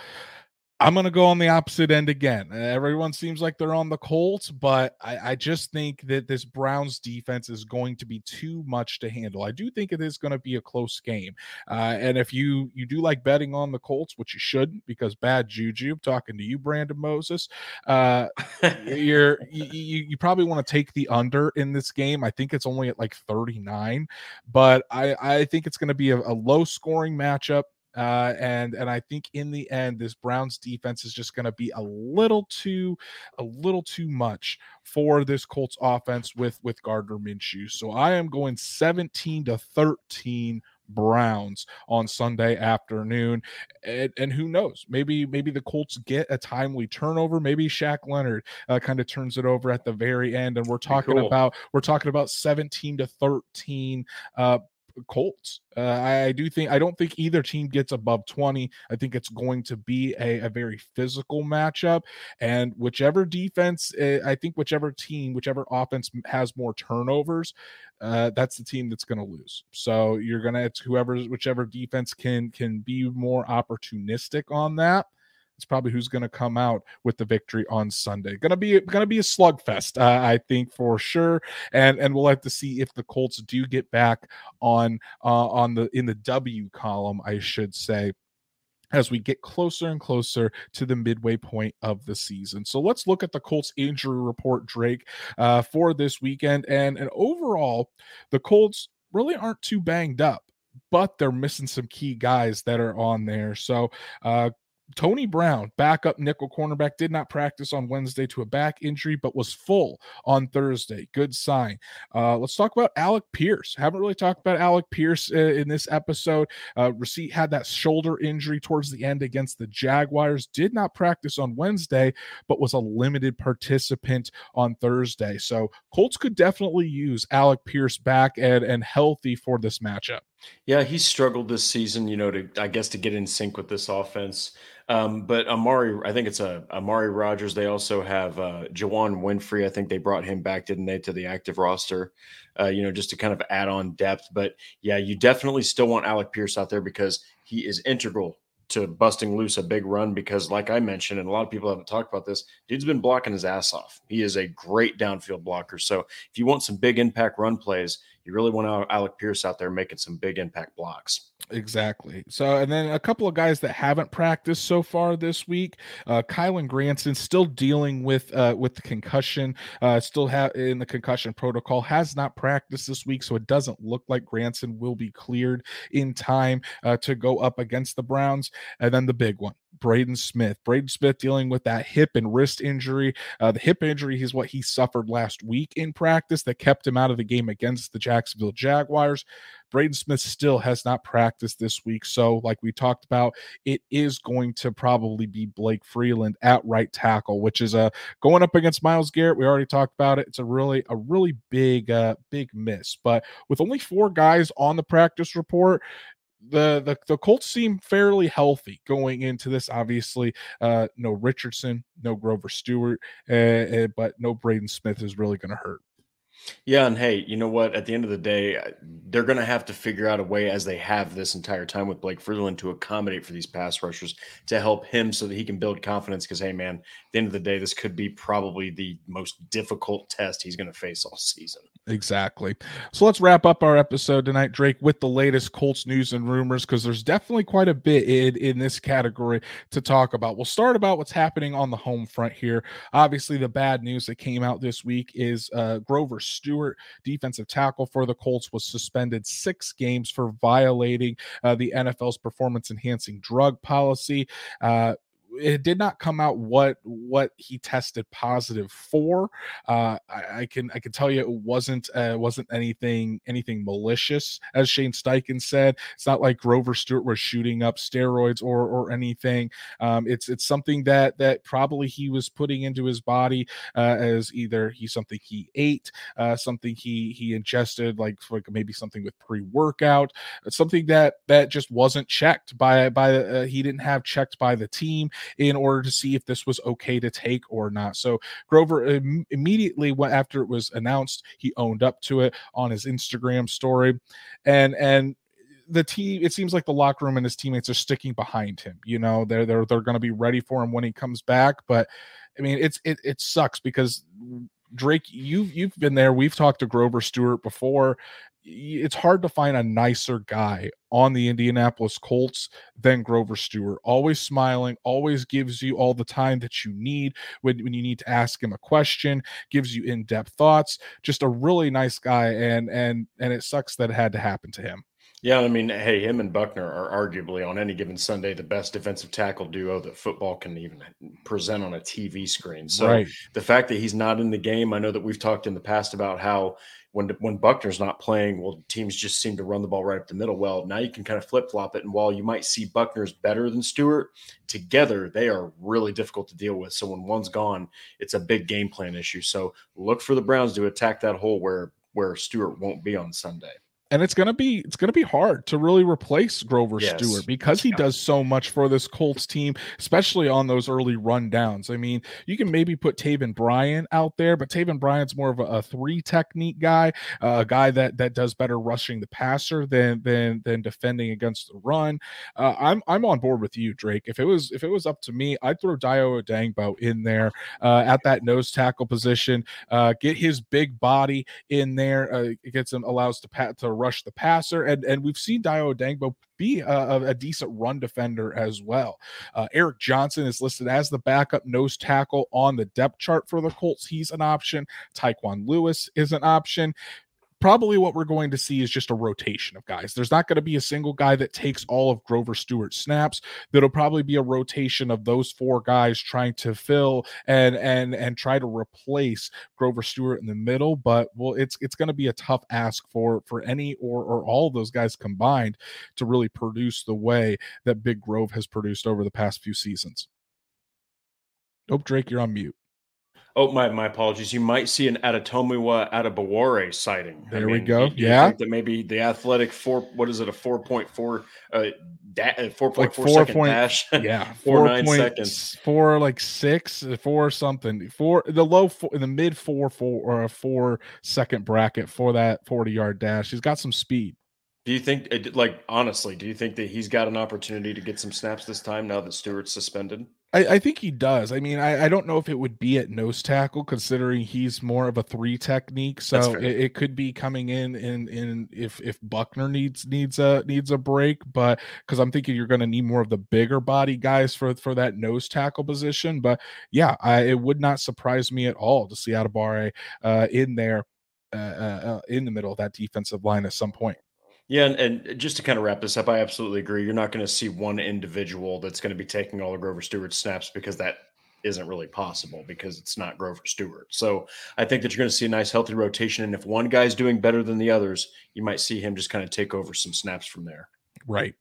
I'm going to go on the opposite end again. Everyone seems like they're on the Colts, but I, I, just think that this Browns defense is going to be too much to handle. I do think it is going to be a close game. Uh, and if you you do like betting on the Colts, which you shouldn't, because bad juju. I'm talking to you, Brandon Moses. Uh, you're you, you probably want to take the under in this game. I think it's only at like 39, but I I think it's going to be a, a low scoring matchup. Uh, and and I think in the end, this Browns defense is just going to be a little too a little too much for this Colts offense with with Gardner Minshew. So I am going 17 to 13 Browns on Sunday afternoon. And, and, who knows? Maybe maybe the Colts get a timely turnover. Maybe Shaq Leonard uh, kind of turns it over at the very end. And we're talking cool. about we're talking about 17 to 13 uh, Colts. Uh, I, do think I don't think either team gets above 20. I think it's going to be a, a very physical matchup, and whichever defense, uh, I think whichever team, whichever offense has more turnovers, uh, that's the team that's going to lose. So you're gonna it's whoever whichever defense can can be more opportunistic on that it's probably who's going to come out with the victory on Sunday. Going to be going to be a slugfest, uh, I think for sure. And and we'll have to see if the Colts do get back on uh, on the in the W column, I should say as we get closer and closer to the midway point of the season. So let's look at the Colts injury report, Drake, uh, for this weekend. And, and overall, the Colts really aren't too banged up but they're missing some key guys that are on there. So, uh, Tony Brown, backup nickel cornerback, did not practice on Wednesday to a back injury, but was full on Thursday. Good sign. Uh, let's talk about Alec Pierce. Haven't really talked about Alec Pierce uh, in this episode. Uh, Receipt had that shoulder injury towards the end against the Jaguars. Did not practice on Wednesday, but was a limited participant on Thursday. So Colts could definitely use Alec Pierce back and, and healthy for this matchup. Yeah, he struggled this season, you know, to I guess to get in sync with this offense. Um, but Amari, I think it's a Amari Rodgers. They also have uh Juwann Winfree. I think they brought him back, didn't they, to the active roster? Uh, you know, just to kind of add on depth. But yeah, you definitely still want Alec Pierce out there because he is integral to busting loose a big run because, like I mentioned, and a lot of people haven't talked about this, dude's been blocking his ass off. He is a great downfield blocker. So if you want some big impact run plays, you really want Alec Pierce out there making some big impact blocks. Exactly. So, and then a couple of guys that haven't practiced so far this week. Uh, Kylen Granson still dealing with uh, with the concussion, uh, still have in the concussion protocol. Has not practiced this week, so it doesn't look like Granson will be cleared in time uh, to go up against the Browns. And then the big one, Braden Smith. Braden Smith dealing with that hip and wrist injury. Uh, the hip injury is what he suffered last week in practice that kept him out of the game against the Jacksonville Jaguars. Braden Smith still has not practiced this week. So, like we talked about, it is going to probably be Blake Freeland at right tackle, which is uh, going up against Myles Garrett. We already talked about it. It's a really, a really big, uh, big miss. But with only four guys on the practice report, the, the the Colts seem fairly healthy going into this. Obviously, uh, no Richardson, no Grover Stewart, uh, but no Braden Smith is really going to hurt. Yeah, and hey, you know what? At the end of the day, uh, they're going to have to figure out a way, as they have this entire time with Blake Freeland, to accommodate for these pass rushers to help him so that he can build confidence. Because hey, man, at the end of the day, this could be probably the most difficult test he's going to face all season. Exactly. So let's wrap up our episode tonight, Drake, with the latest Colts news and rumors, because there's definitely quite a bit in, in this category to talk about. We'll start about what's happening on the home front here. Obviously, the bad news that came out this week is uh, Grover Stewart, defensive tackle for the Colts, was suspended six games for violating uh, the NFL's performance enhancing drug policy. Uh, it did not come out what what he tested positive for. Uh, I, I, can I can tell you it wasn't uh, wasn't anything anything malicious, as Shane Steichen said. It's not like Grover Stewart was shooting up steroids or or anything. Um, it's it's something that that probably he was putting into his body uh, as either he something he ate, uh, something he he ingested, like like maybe something with pre workout, something that that just wasn't checked by by uh, he didn't have checked by the team in order to see if this was okay to take or not. So Grover Im- immediately went after it was announced, he owned up to it on his Instagram story, and and the team it seems like the locker room and his teammates are sticking behind him you know they're they're, they're going to be ready for him when he comes back but i mean it's it, it sucks because drake you've you've been there we've talked to grover stewart before it's hard to find a nicer guy on the Indianapolis Colts than Grover Stewart. Always smiling, always gives you all the time that you need when, when you need to ask him a question, gives you in-depth thoughts. Just a really nice guy and and and it sucks that it had to happen to him. Yeah, I mean, hey, him and Buckner are arguably on any given Sunday the best defensive tackle duo that football can even present on a TV screen. So right. the fact that he's not in the game, I know that we've talked in the past about how when when Buckner's not playing, well, teams just seem to run the ball right up the middle. Well, now you can kind of flip flop it, and while you might see Buckner's better than Stewart, together they are really difficult to deal with. So when one's gone, it's a big game plan issue. So look for the Browns to attack that hole where where Stewart won't be on Sunday and it's gonna be it's gonna be hard to really replace Grover yes. Stewart because he does so much for this Colts team, especially on those early rundowns. I mean, you can maybe put Taven Bryan out there, but Taven Bryan's more of a, a three technique guy, uh, a guy that that does better rushing the passer than than than defending against the run. Uh, I'm I'm on board with you, Drake. If it was if it was up to me, I'd throw Dayo Odeyingbo in there uh, at that nose tackle position, uh, get his big body in there, uh, it gets him allows to pat to rush the passer. And, and we've seen Dayo Odeyingbo be a, a, decent run defender as well. Uh, Eric Johnson is listed as the backup nose tackle on the depth chart for the Colts. He's an option. Tyquan Lewis is an option probably what we're going to see is just a rotation of guys. There's not going to be a single guy that takes all of Grover Stewart's snaps. There'll probably be a rotation of those four guys trying to fill and and and try to replace Grover Stewart in the middle. But well, it's it's going to be a tough ask for for any or or all of those guys combined to really produce the way that Big Grove has produced over the past few seasons. Nope, Drake, you're on mute. Oh, my my apologies. You might see an Adetomiwa Adebawore sighting. There I mean, we go. Yeah, that maybe the athletic four. What is it? A four point four. Uh, da- uh, four like four, four second point, dash. Yeah, four, four nine point, seconds. Four like six, four something. Four the low four, in the mid four four or a four second bracket for that forty yard dash. He's got some speed. Do you think, like, honestly, do you think that he's got an opportunity to get some snaps this time now that Stewart's suspended? I, I think he does. I mean, I, I, don't know if it would be at nose tackle, considering he's more of a three technique. So it, it, could be coming in in in if if Buckner needs needs a needs a break, but because I'm thinking you're going to need more of the bigger body guys for for that nose tackle position. But yeah, I, it would not surprise me at all to see Adebawore uh, in there uh, uh, uh, in the middle of that defensive line at some point. Yeah, and, and, just to kind of wrap this up, I absolutely agree. You're not going to see one individual that's going to be taking all of Grover Stewart's snaps because that isn't really possible because it's not Grover Stewart. So I think that you're going to see a nice healthy rotation. And if one guy's doing better than the others, you might see him just kind of take over some snaps from there. Right.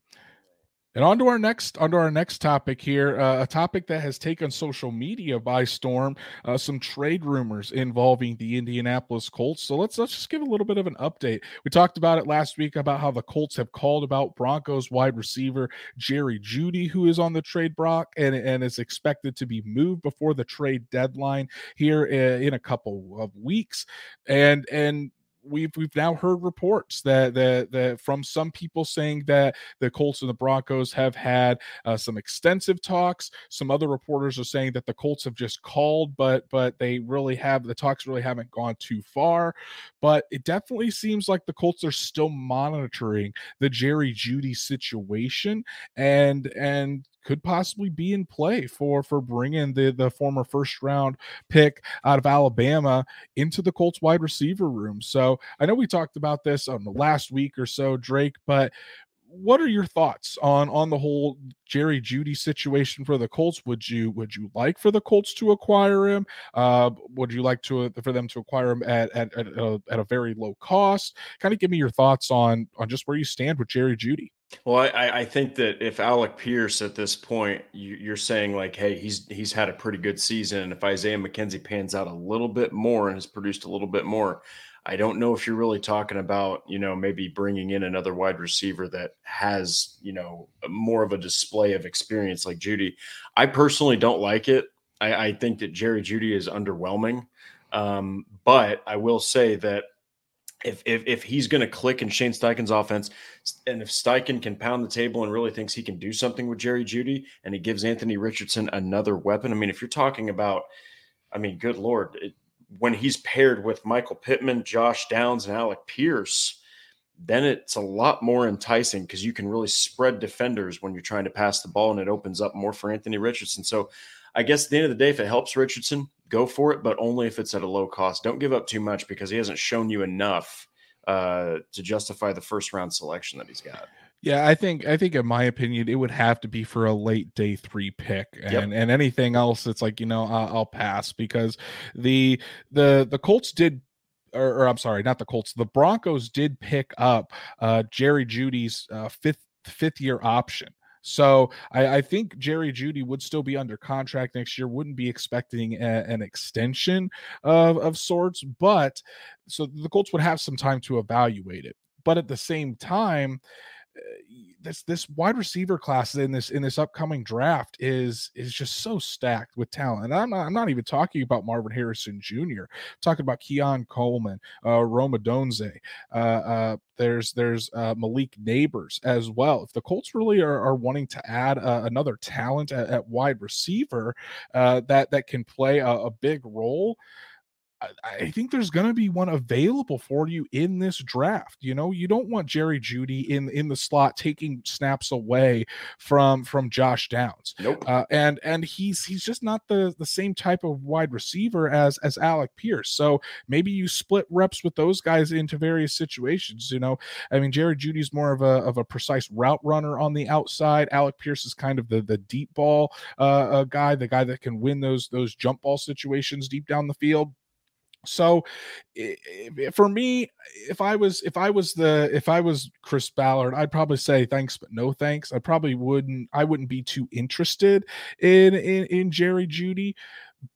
And on to our next, on to our next topic here, uh, a topic that has taken social media by storm. Uh, some trade rumors involving the Indianapolis Colts. So let's let's just give a little bit of an update. We talked about it last week about how the Colts have called about Broncos wide receiver Jerry Jeudy, who is on the trade block and and is expected to be moved before the trade deadline here uh, in a couple of weeks. And and we've we've now heard reports that that that from some people saying that the Colts and the Broncos have had uh, some extensive talks. Some other reporters are saying that the Colts have just called, but but they really have the talks really haven't gone too far. But it definitely seems like the Colts are still monitoring the Jerry Jeudy situation, and and could possibly be in play for for bringing the the former first round pick out of Alabama into the Colts wide receiver room. So I know we talked about this on the last week or so, Drake, but what are your thoughts on on the whole Jerry Jeudy situation for the Colts? Would you would you like for the Colts to acquire him? Uh, would you like to for them to acquire him at at, at, a, at a very low cost? Kind of give me your thoughts on on just where you stand with Jerry Jeudy. Well, I, I think that if Alec Pierce at this point, you, are saying like, hey, he's he's had a pretty good season, and if Isaiah McKenzie pans out a little bit more and has produced a little bit more, I don't know if you're really talking about, you know, maybe bringing in another wide receiver that has, you know, more of a display of experience like Jeudy. I personally don't like it. I, I think that Jerry Jeudy is underwhelming. Um, but I will say that if if, if he's going to click in Shane Steichen's offense, and if Steichen can pound the table and really thinks he can do something with Jerry Jeudy, and he gives Anthony Richardson another weapon, I mean, if you're talking about, I mean, good lord, it, when he's paired with Michael Pittman, Josh Downs, and Alec Pierce, then it's a lot more enticing because you can really spread defenders when you're trying to pass the ball, and it opens up more for Anthony Richardson. So, I guess at the end of the day, if it helps Richardson, go for it, but only if it's at a low cost. Don't give up too much because he hasn't shown you enough uh, to justify the first round selection that he's got. Yeah, I think I think in my opinion it would have to be for a late day three pick, and yep. and anything else it's like you know I'll, I'll pass because the the the Colts did or, or, I'm sorry, not the Colts. The Broncos did pick up uh, Jerry Jeudy's uh, fifth fifth year option. So I, I, think Jerry Jeudy would still be under contract next year. Wouldn't be expecting a, an extension of, of sorts, but so the Colts would have some time to evaluate it. But at the same time, eh, this this wide receiver class in this in this upcoming draft is is just so stacked with talent. And I'm not, I'm not even talking about Marvin Harrison Jr. I'm talking about Keon Coleman, uh, Rome Odunze. Uh, uh, there's there's uh, Malik Nabers as well. If the Colts really are, are wanting to add uh, another talent at, at wide receiver uh, that that can play a, a big role. I think there's going to be one available for you in this draft. You know, you don't want Jerry Jeudy in in the slot taking snaps away from from Josh Downs. Nope. Uh, and and he's he's just not the the same type of wide receiver as as Alec Pierce. So maybe you split reps with those guys into various situations. You know, I mean, Jerry Jeudy's more of a of a precise route runner on the outside. Alec Pierce is kind of the the deep ball uh, uh guy, the guy that can win those those jump ball situations deep down the field. So for me, if I was if I was the if I was Chris Ballard, I'd probably say thanks but no thanks. I probably wouldn't I wouldn't be too interested in in, in Jerry Jeudy,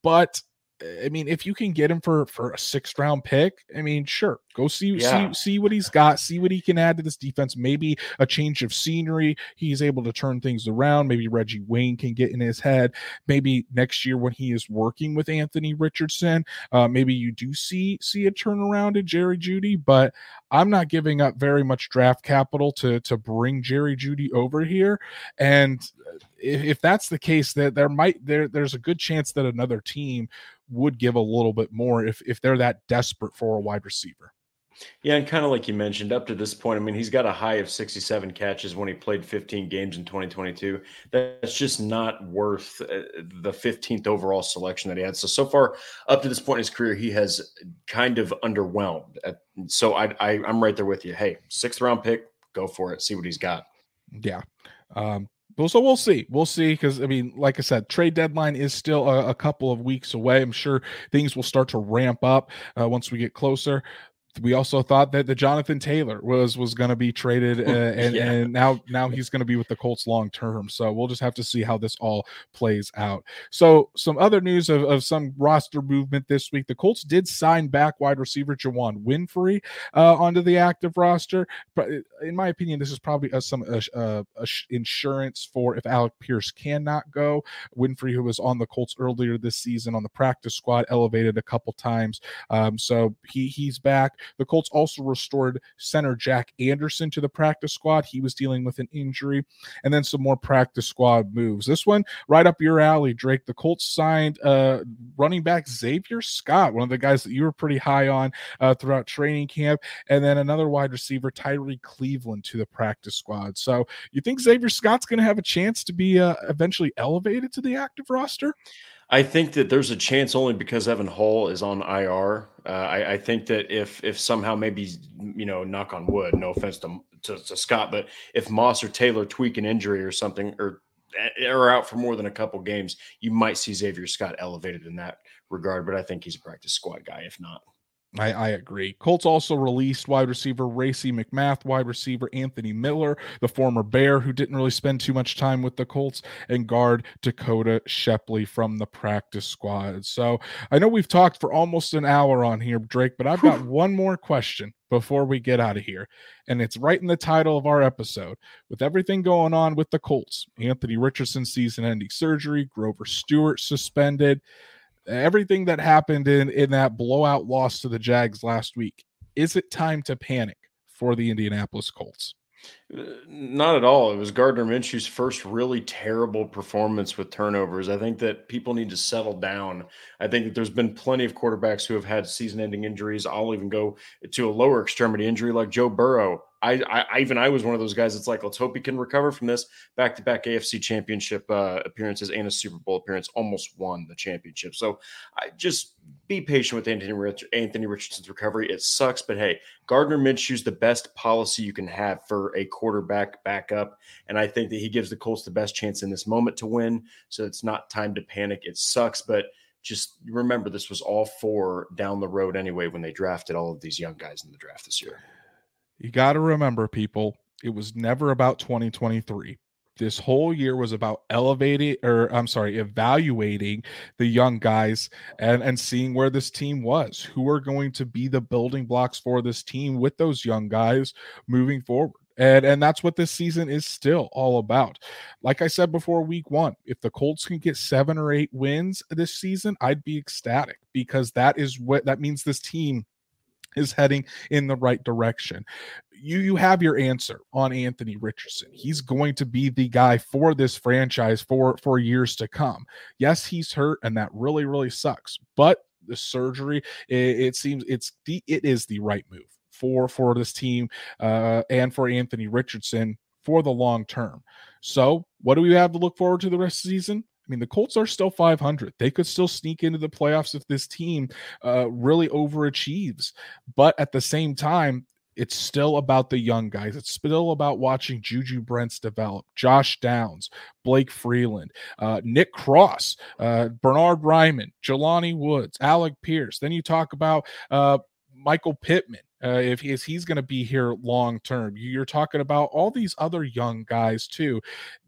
but I mean, if you can get him for for a sixth round pick, I mean, sure, go see Yeah. see see what he's got, see what he can add to this defense. Maybe a change of scenery. He's able to turn things around. Maybe Reggie Wayne can get in his head. Maybe next year when he is working with Anthony Richardson, uh, maybe you do see see a turnaround in Jerry Jeudy. But I'm not giving up very much draft capital to to bring Jerry Jeudy over here. And if, if that's the case, that there might there there's a good chance that another team would give a little bit more if if they're that desperate for a wide receiver. Yeah, and kind of like you mentioned, up to this point, I mean, he's got a high of 67 catches when he played 15 games in 2022. That's just not worth uh, the 15th overall selection that he had. So, so far, up to this point in his career, he has kind of underwhelmed. So, I, I, I'm right there with you. Hey, sixth round pick, go for it. See what he's got. Yeah. Um, so we'll see. We'll see because I mean, like I said, trade deadline is still a, a couple of weeks away. I'm sure things will start to ramp up uh, once we get closer. We also thought that the Jonathan Taylor was was going to be traded, uh, and Yeah. and now now he's going to be with the Colts long term. So we'll just have to see how this all plays out. So some other news of, of some roster movement this week: the Colts did sign back wide receiver Juwann Winfree uh, onto the active roster. But uh, in my opinion, this is probably uh, some uh, uh, ass- insurance for if Alec Pierce cannot go. Winfree, who was on the Colts earlier this season on the practice squad, elevated a couple times, um, so he he's back. The Colts also restored center Jack Anderson to the practice squad. He was dealing with an injury, and then some more practice squad moves. This one right up your alley, Drake. The Colts signed uh, running back Xavier Scott, one of the guys that you were pretty high on uh, throughout training camp and then another wide receiver, Tyree Cleveland, to the practice squad. So you think Xavier Scott's going to have a chance to be uh, eventually elevated to the active roster? I think that there's a chance only because Evan Hull is on IR. Uh, I, I think that if if somehow maybe you know knock on wood, no offense to, to to Scott, but if Moss or Taylor tweak an injury or something or are out for more than a couple games, you might see Xavier Scott elevated in that regard. But I think he's a practice squad guy. If not, I, I agree. Colts also released wide receiver Racey McMath, wide receiver Anthony Miller, the former Bear who didn't really spend too much time with the Colts, and guard Dakota Shepley from the practice squad. So I know we've talked for almost an hour on here, Drake, but I've got one more question before we get out of here. And it's right in the title of our episode. With everything going on with the Colts, Anthony Richardson season ending surgery, Grover Stewart suspended everything that happened in in that blowout loss to the Jags last week. Is it time to panic for the Indianapolis Colts? Uh, Not at all. It was Gardner Minshew's first really terrible performance with turnovers. I think that people need to settle down. I think that there's been plenty of quarterbacks who have had season-ending injuries. I'll even go to a lower extremity injury like Joe Burrow. I, I even I was one of those guys that's like, let's hope he can recover from this. Back-to-back AFC Championship uh, appearances and a Super Bowl appearance, almost won the championship. So I just be patient with Anthony Rich- Anthony Richardson's recovery. It sucks, but hey, Gardner Minshew's the best policy you can have for a quarterback backup. And I think that he gives the Colts the best chance in this moment to win. So it's not time to panic. It sucks, but just remember this was all for down the road anyway when they drafted all of these young guys in the draft this year. You got to remember, people, it was never about 2023. This whole year was about elevating, or I'm sorry, evaluating the young guys and and seeing where this team was, who are going to be the building blocks for this team with those young guys moving forward. And and that's what this season is still all about. Like I said before week 1, if the Colts can get 7 or 8 wins this season, I'd be ecstatic because that is what that means this team is heading in the right direction. You you have your answer on Anthony Richardson. He's going to be the guy for this franchise for for years to come. Yes, he's hurt and that really really sucks. But the surgery it, it seems it's the it is the right move for for this team uh and for Anthony Richardson for the long term. So, what do we have to look forward to the rest of the season? I mean, the Colts are still 500. They could still sneak into the playoffs if this team uh, really overachieves. But at the same time, it's still about the young guys. It's still about watching Juju Brents develop, Josh Downs, Blake Freeland, uh, Nick Cross, uh, Bernard Raimann, Jelani Woods, Alec Pierce. Then you talk about uh, Michael Pittman. Uh, if he is he's going to be here long term. You're talking about all these other young guys too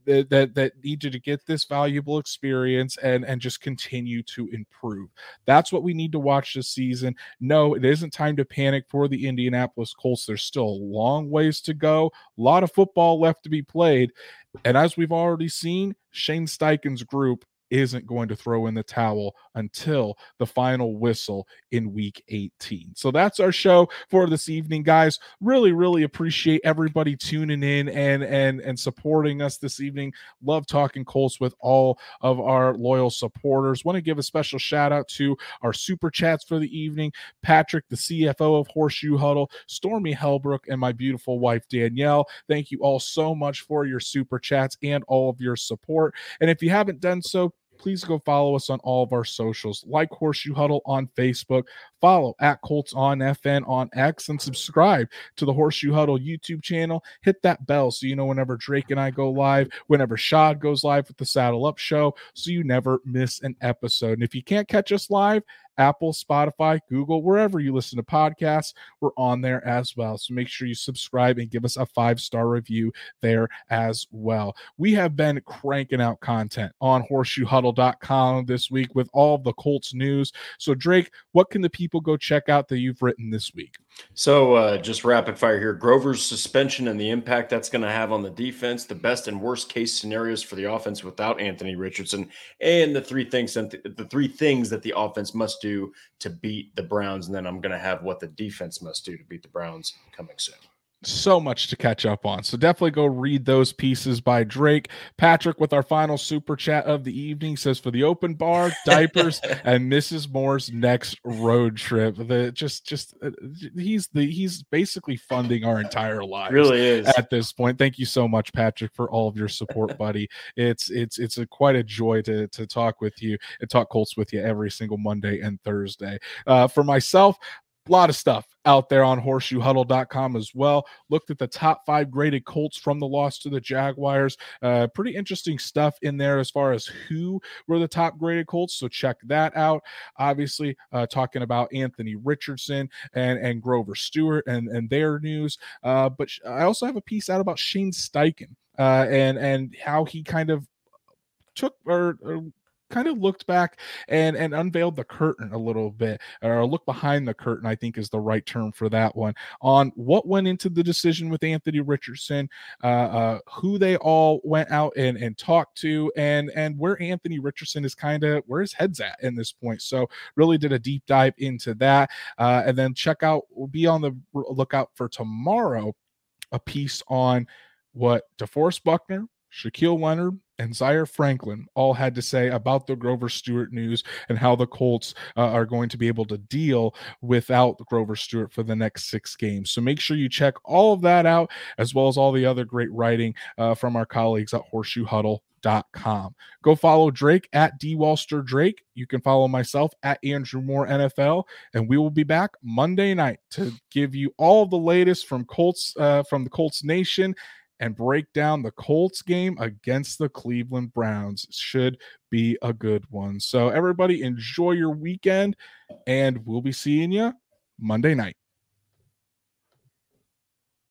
that, that that to get this valuable experience and and just continue to improve. That's what we need to watch this season. No, it isn't time to panic for the Indianapolis Colts. There's still a long ways to go. A lot of football left to be played. And as we've already seen, Shane Steichen's group isn't going to throw in the towel until the final whistle in week 18. So that's our show for this evening guys. Really really appreciate everybody tuning in and and and supporting us this evening. Love talking Colts with all of our loyal supporters. Want to give a special shout out to our super chats for the evening. Patrick the CFO of Horseshoe Huddle, Stormy Helbrook and my beautiful wife Danielle. Thank you all so much for your super chats and all of your support. And if you haven't done so, please go follow us on all of our socials, like Horseshoe Huddle on Facebook, follow at Colts on FN on X, and subscribe to the Horseshoe Huddle YouTube channel. Hit that bell so you know whenever Drake and I go live, whenever Shad goes live with the Saddle Up Show, so you never miss an episode. And if you can't catch us live, Apple, Spotify, Google, wherever you listen to podcasts, we're on there as well. So make sure you subscribe and give us a five star review there as well. We have been cranking out content on horseshoehuddle.com this week with all the Colts news. So, Drake, what can the people go check out that you've written this week? So, uh, just rapid fire here Grover's suspension and the impact that's going to have on the defense, the best and worst case scenarios for the offense without Anthony Richardson, and the three things the, the three things that the offense must do to beat the Browns. And then I'm going to have what the defense must do to beat the Browns coming soon so much to catch up on. So definitely go read those pieces by Drake. Patrick with our final super chat of the evening says for the open bar, diapers, and Mrs. Moore's next road trip. The just just uh, he's the he's basically funding our entire lives. Really is at this point. Thank you so much, Patrick, for all of your support, buddy. It's it's it's a quite a joy to to talk with you and talk Colts with you every single Monday and Thursday. Uh, for myself, a lot of stuff out there on horseshoehuddle.com as well. Looked at the top five graded Colts from the loss to the Jaguars. Uh, pretty interesting stuff in there as far as who were the top graded Colts. So check that out. Obviously, uh, talking about Anthony Richardson and, and Grover Stewart and, and their news. Uh, but I also have a piece out about Shane Steichen uh, and, and how he kind of took or, or kind of looked back and and unveiled the curtain a little bit or look behind the curtain i think is the right term for that one on what went into the decision with anthony richardson uh, uh who they all went out and and talked to and and where anthony richardson is kind of where his head's at in this point. So really did a deep dive into that uh and then check out be on the lookout for tomorrow a piece on what DeForest Buckner, Shaquille Leonard, and Zaire Franklin all had to say about the Grover Stewart news and how the Colts uh, are going to be able to deal without Grover Stewart for the next six games. So make sure you check all of that out, as well as all the other great writing uh, from our colleagues at Horseshoe Huddle. Go follow Drake at D Walster Drake. You can follow myself at Andrew Moore NFL, and we will be back Monday night to give you all the latest from Colts uh, from the Colts Nation and break down the Colts game against the Cleveland Browns. Should be a good one. So, everybody, enjoy your weekend, and we'll be seeing you Monday night.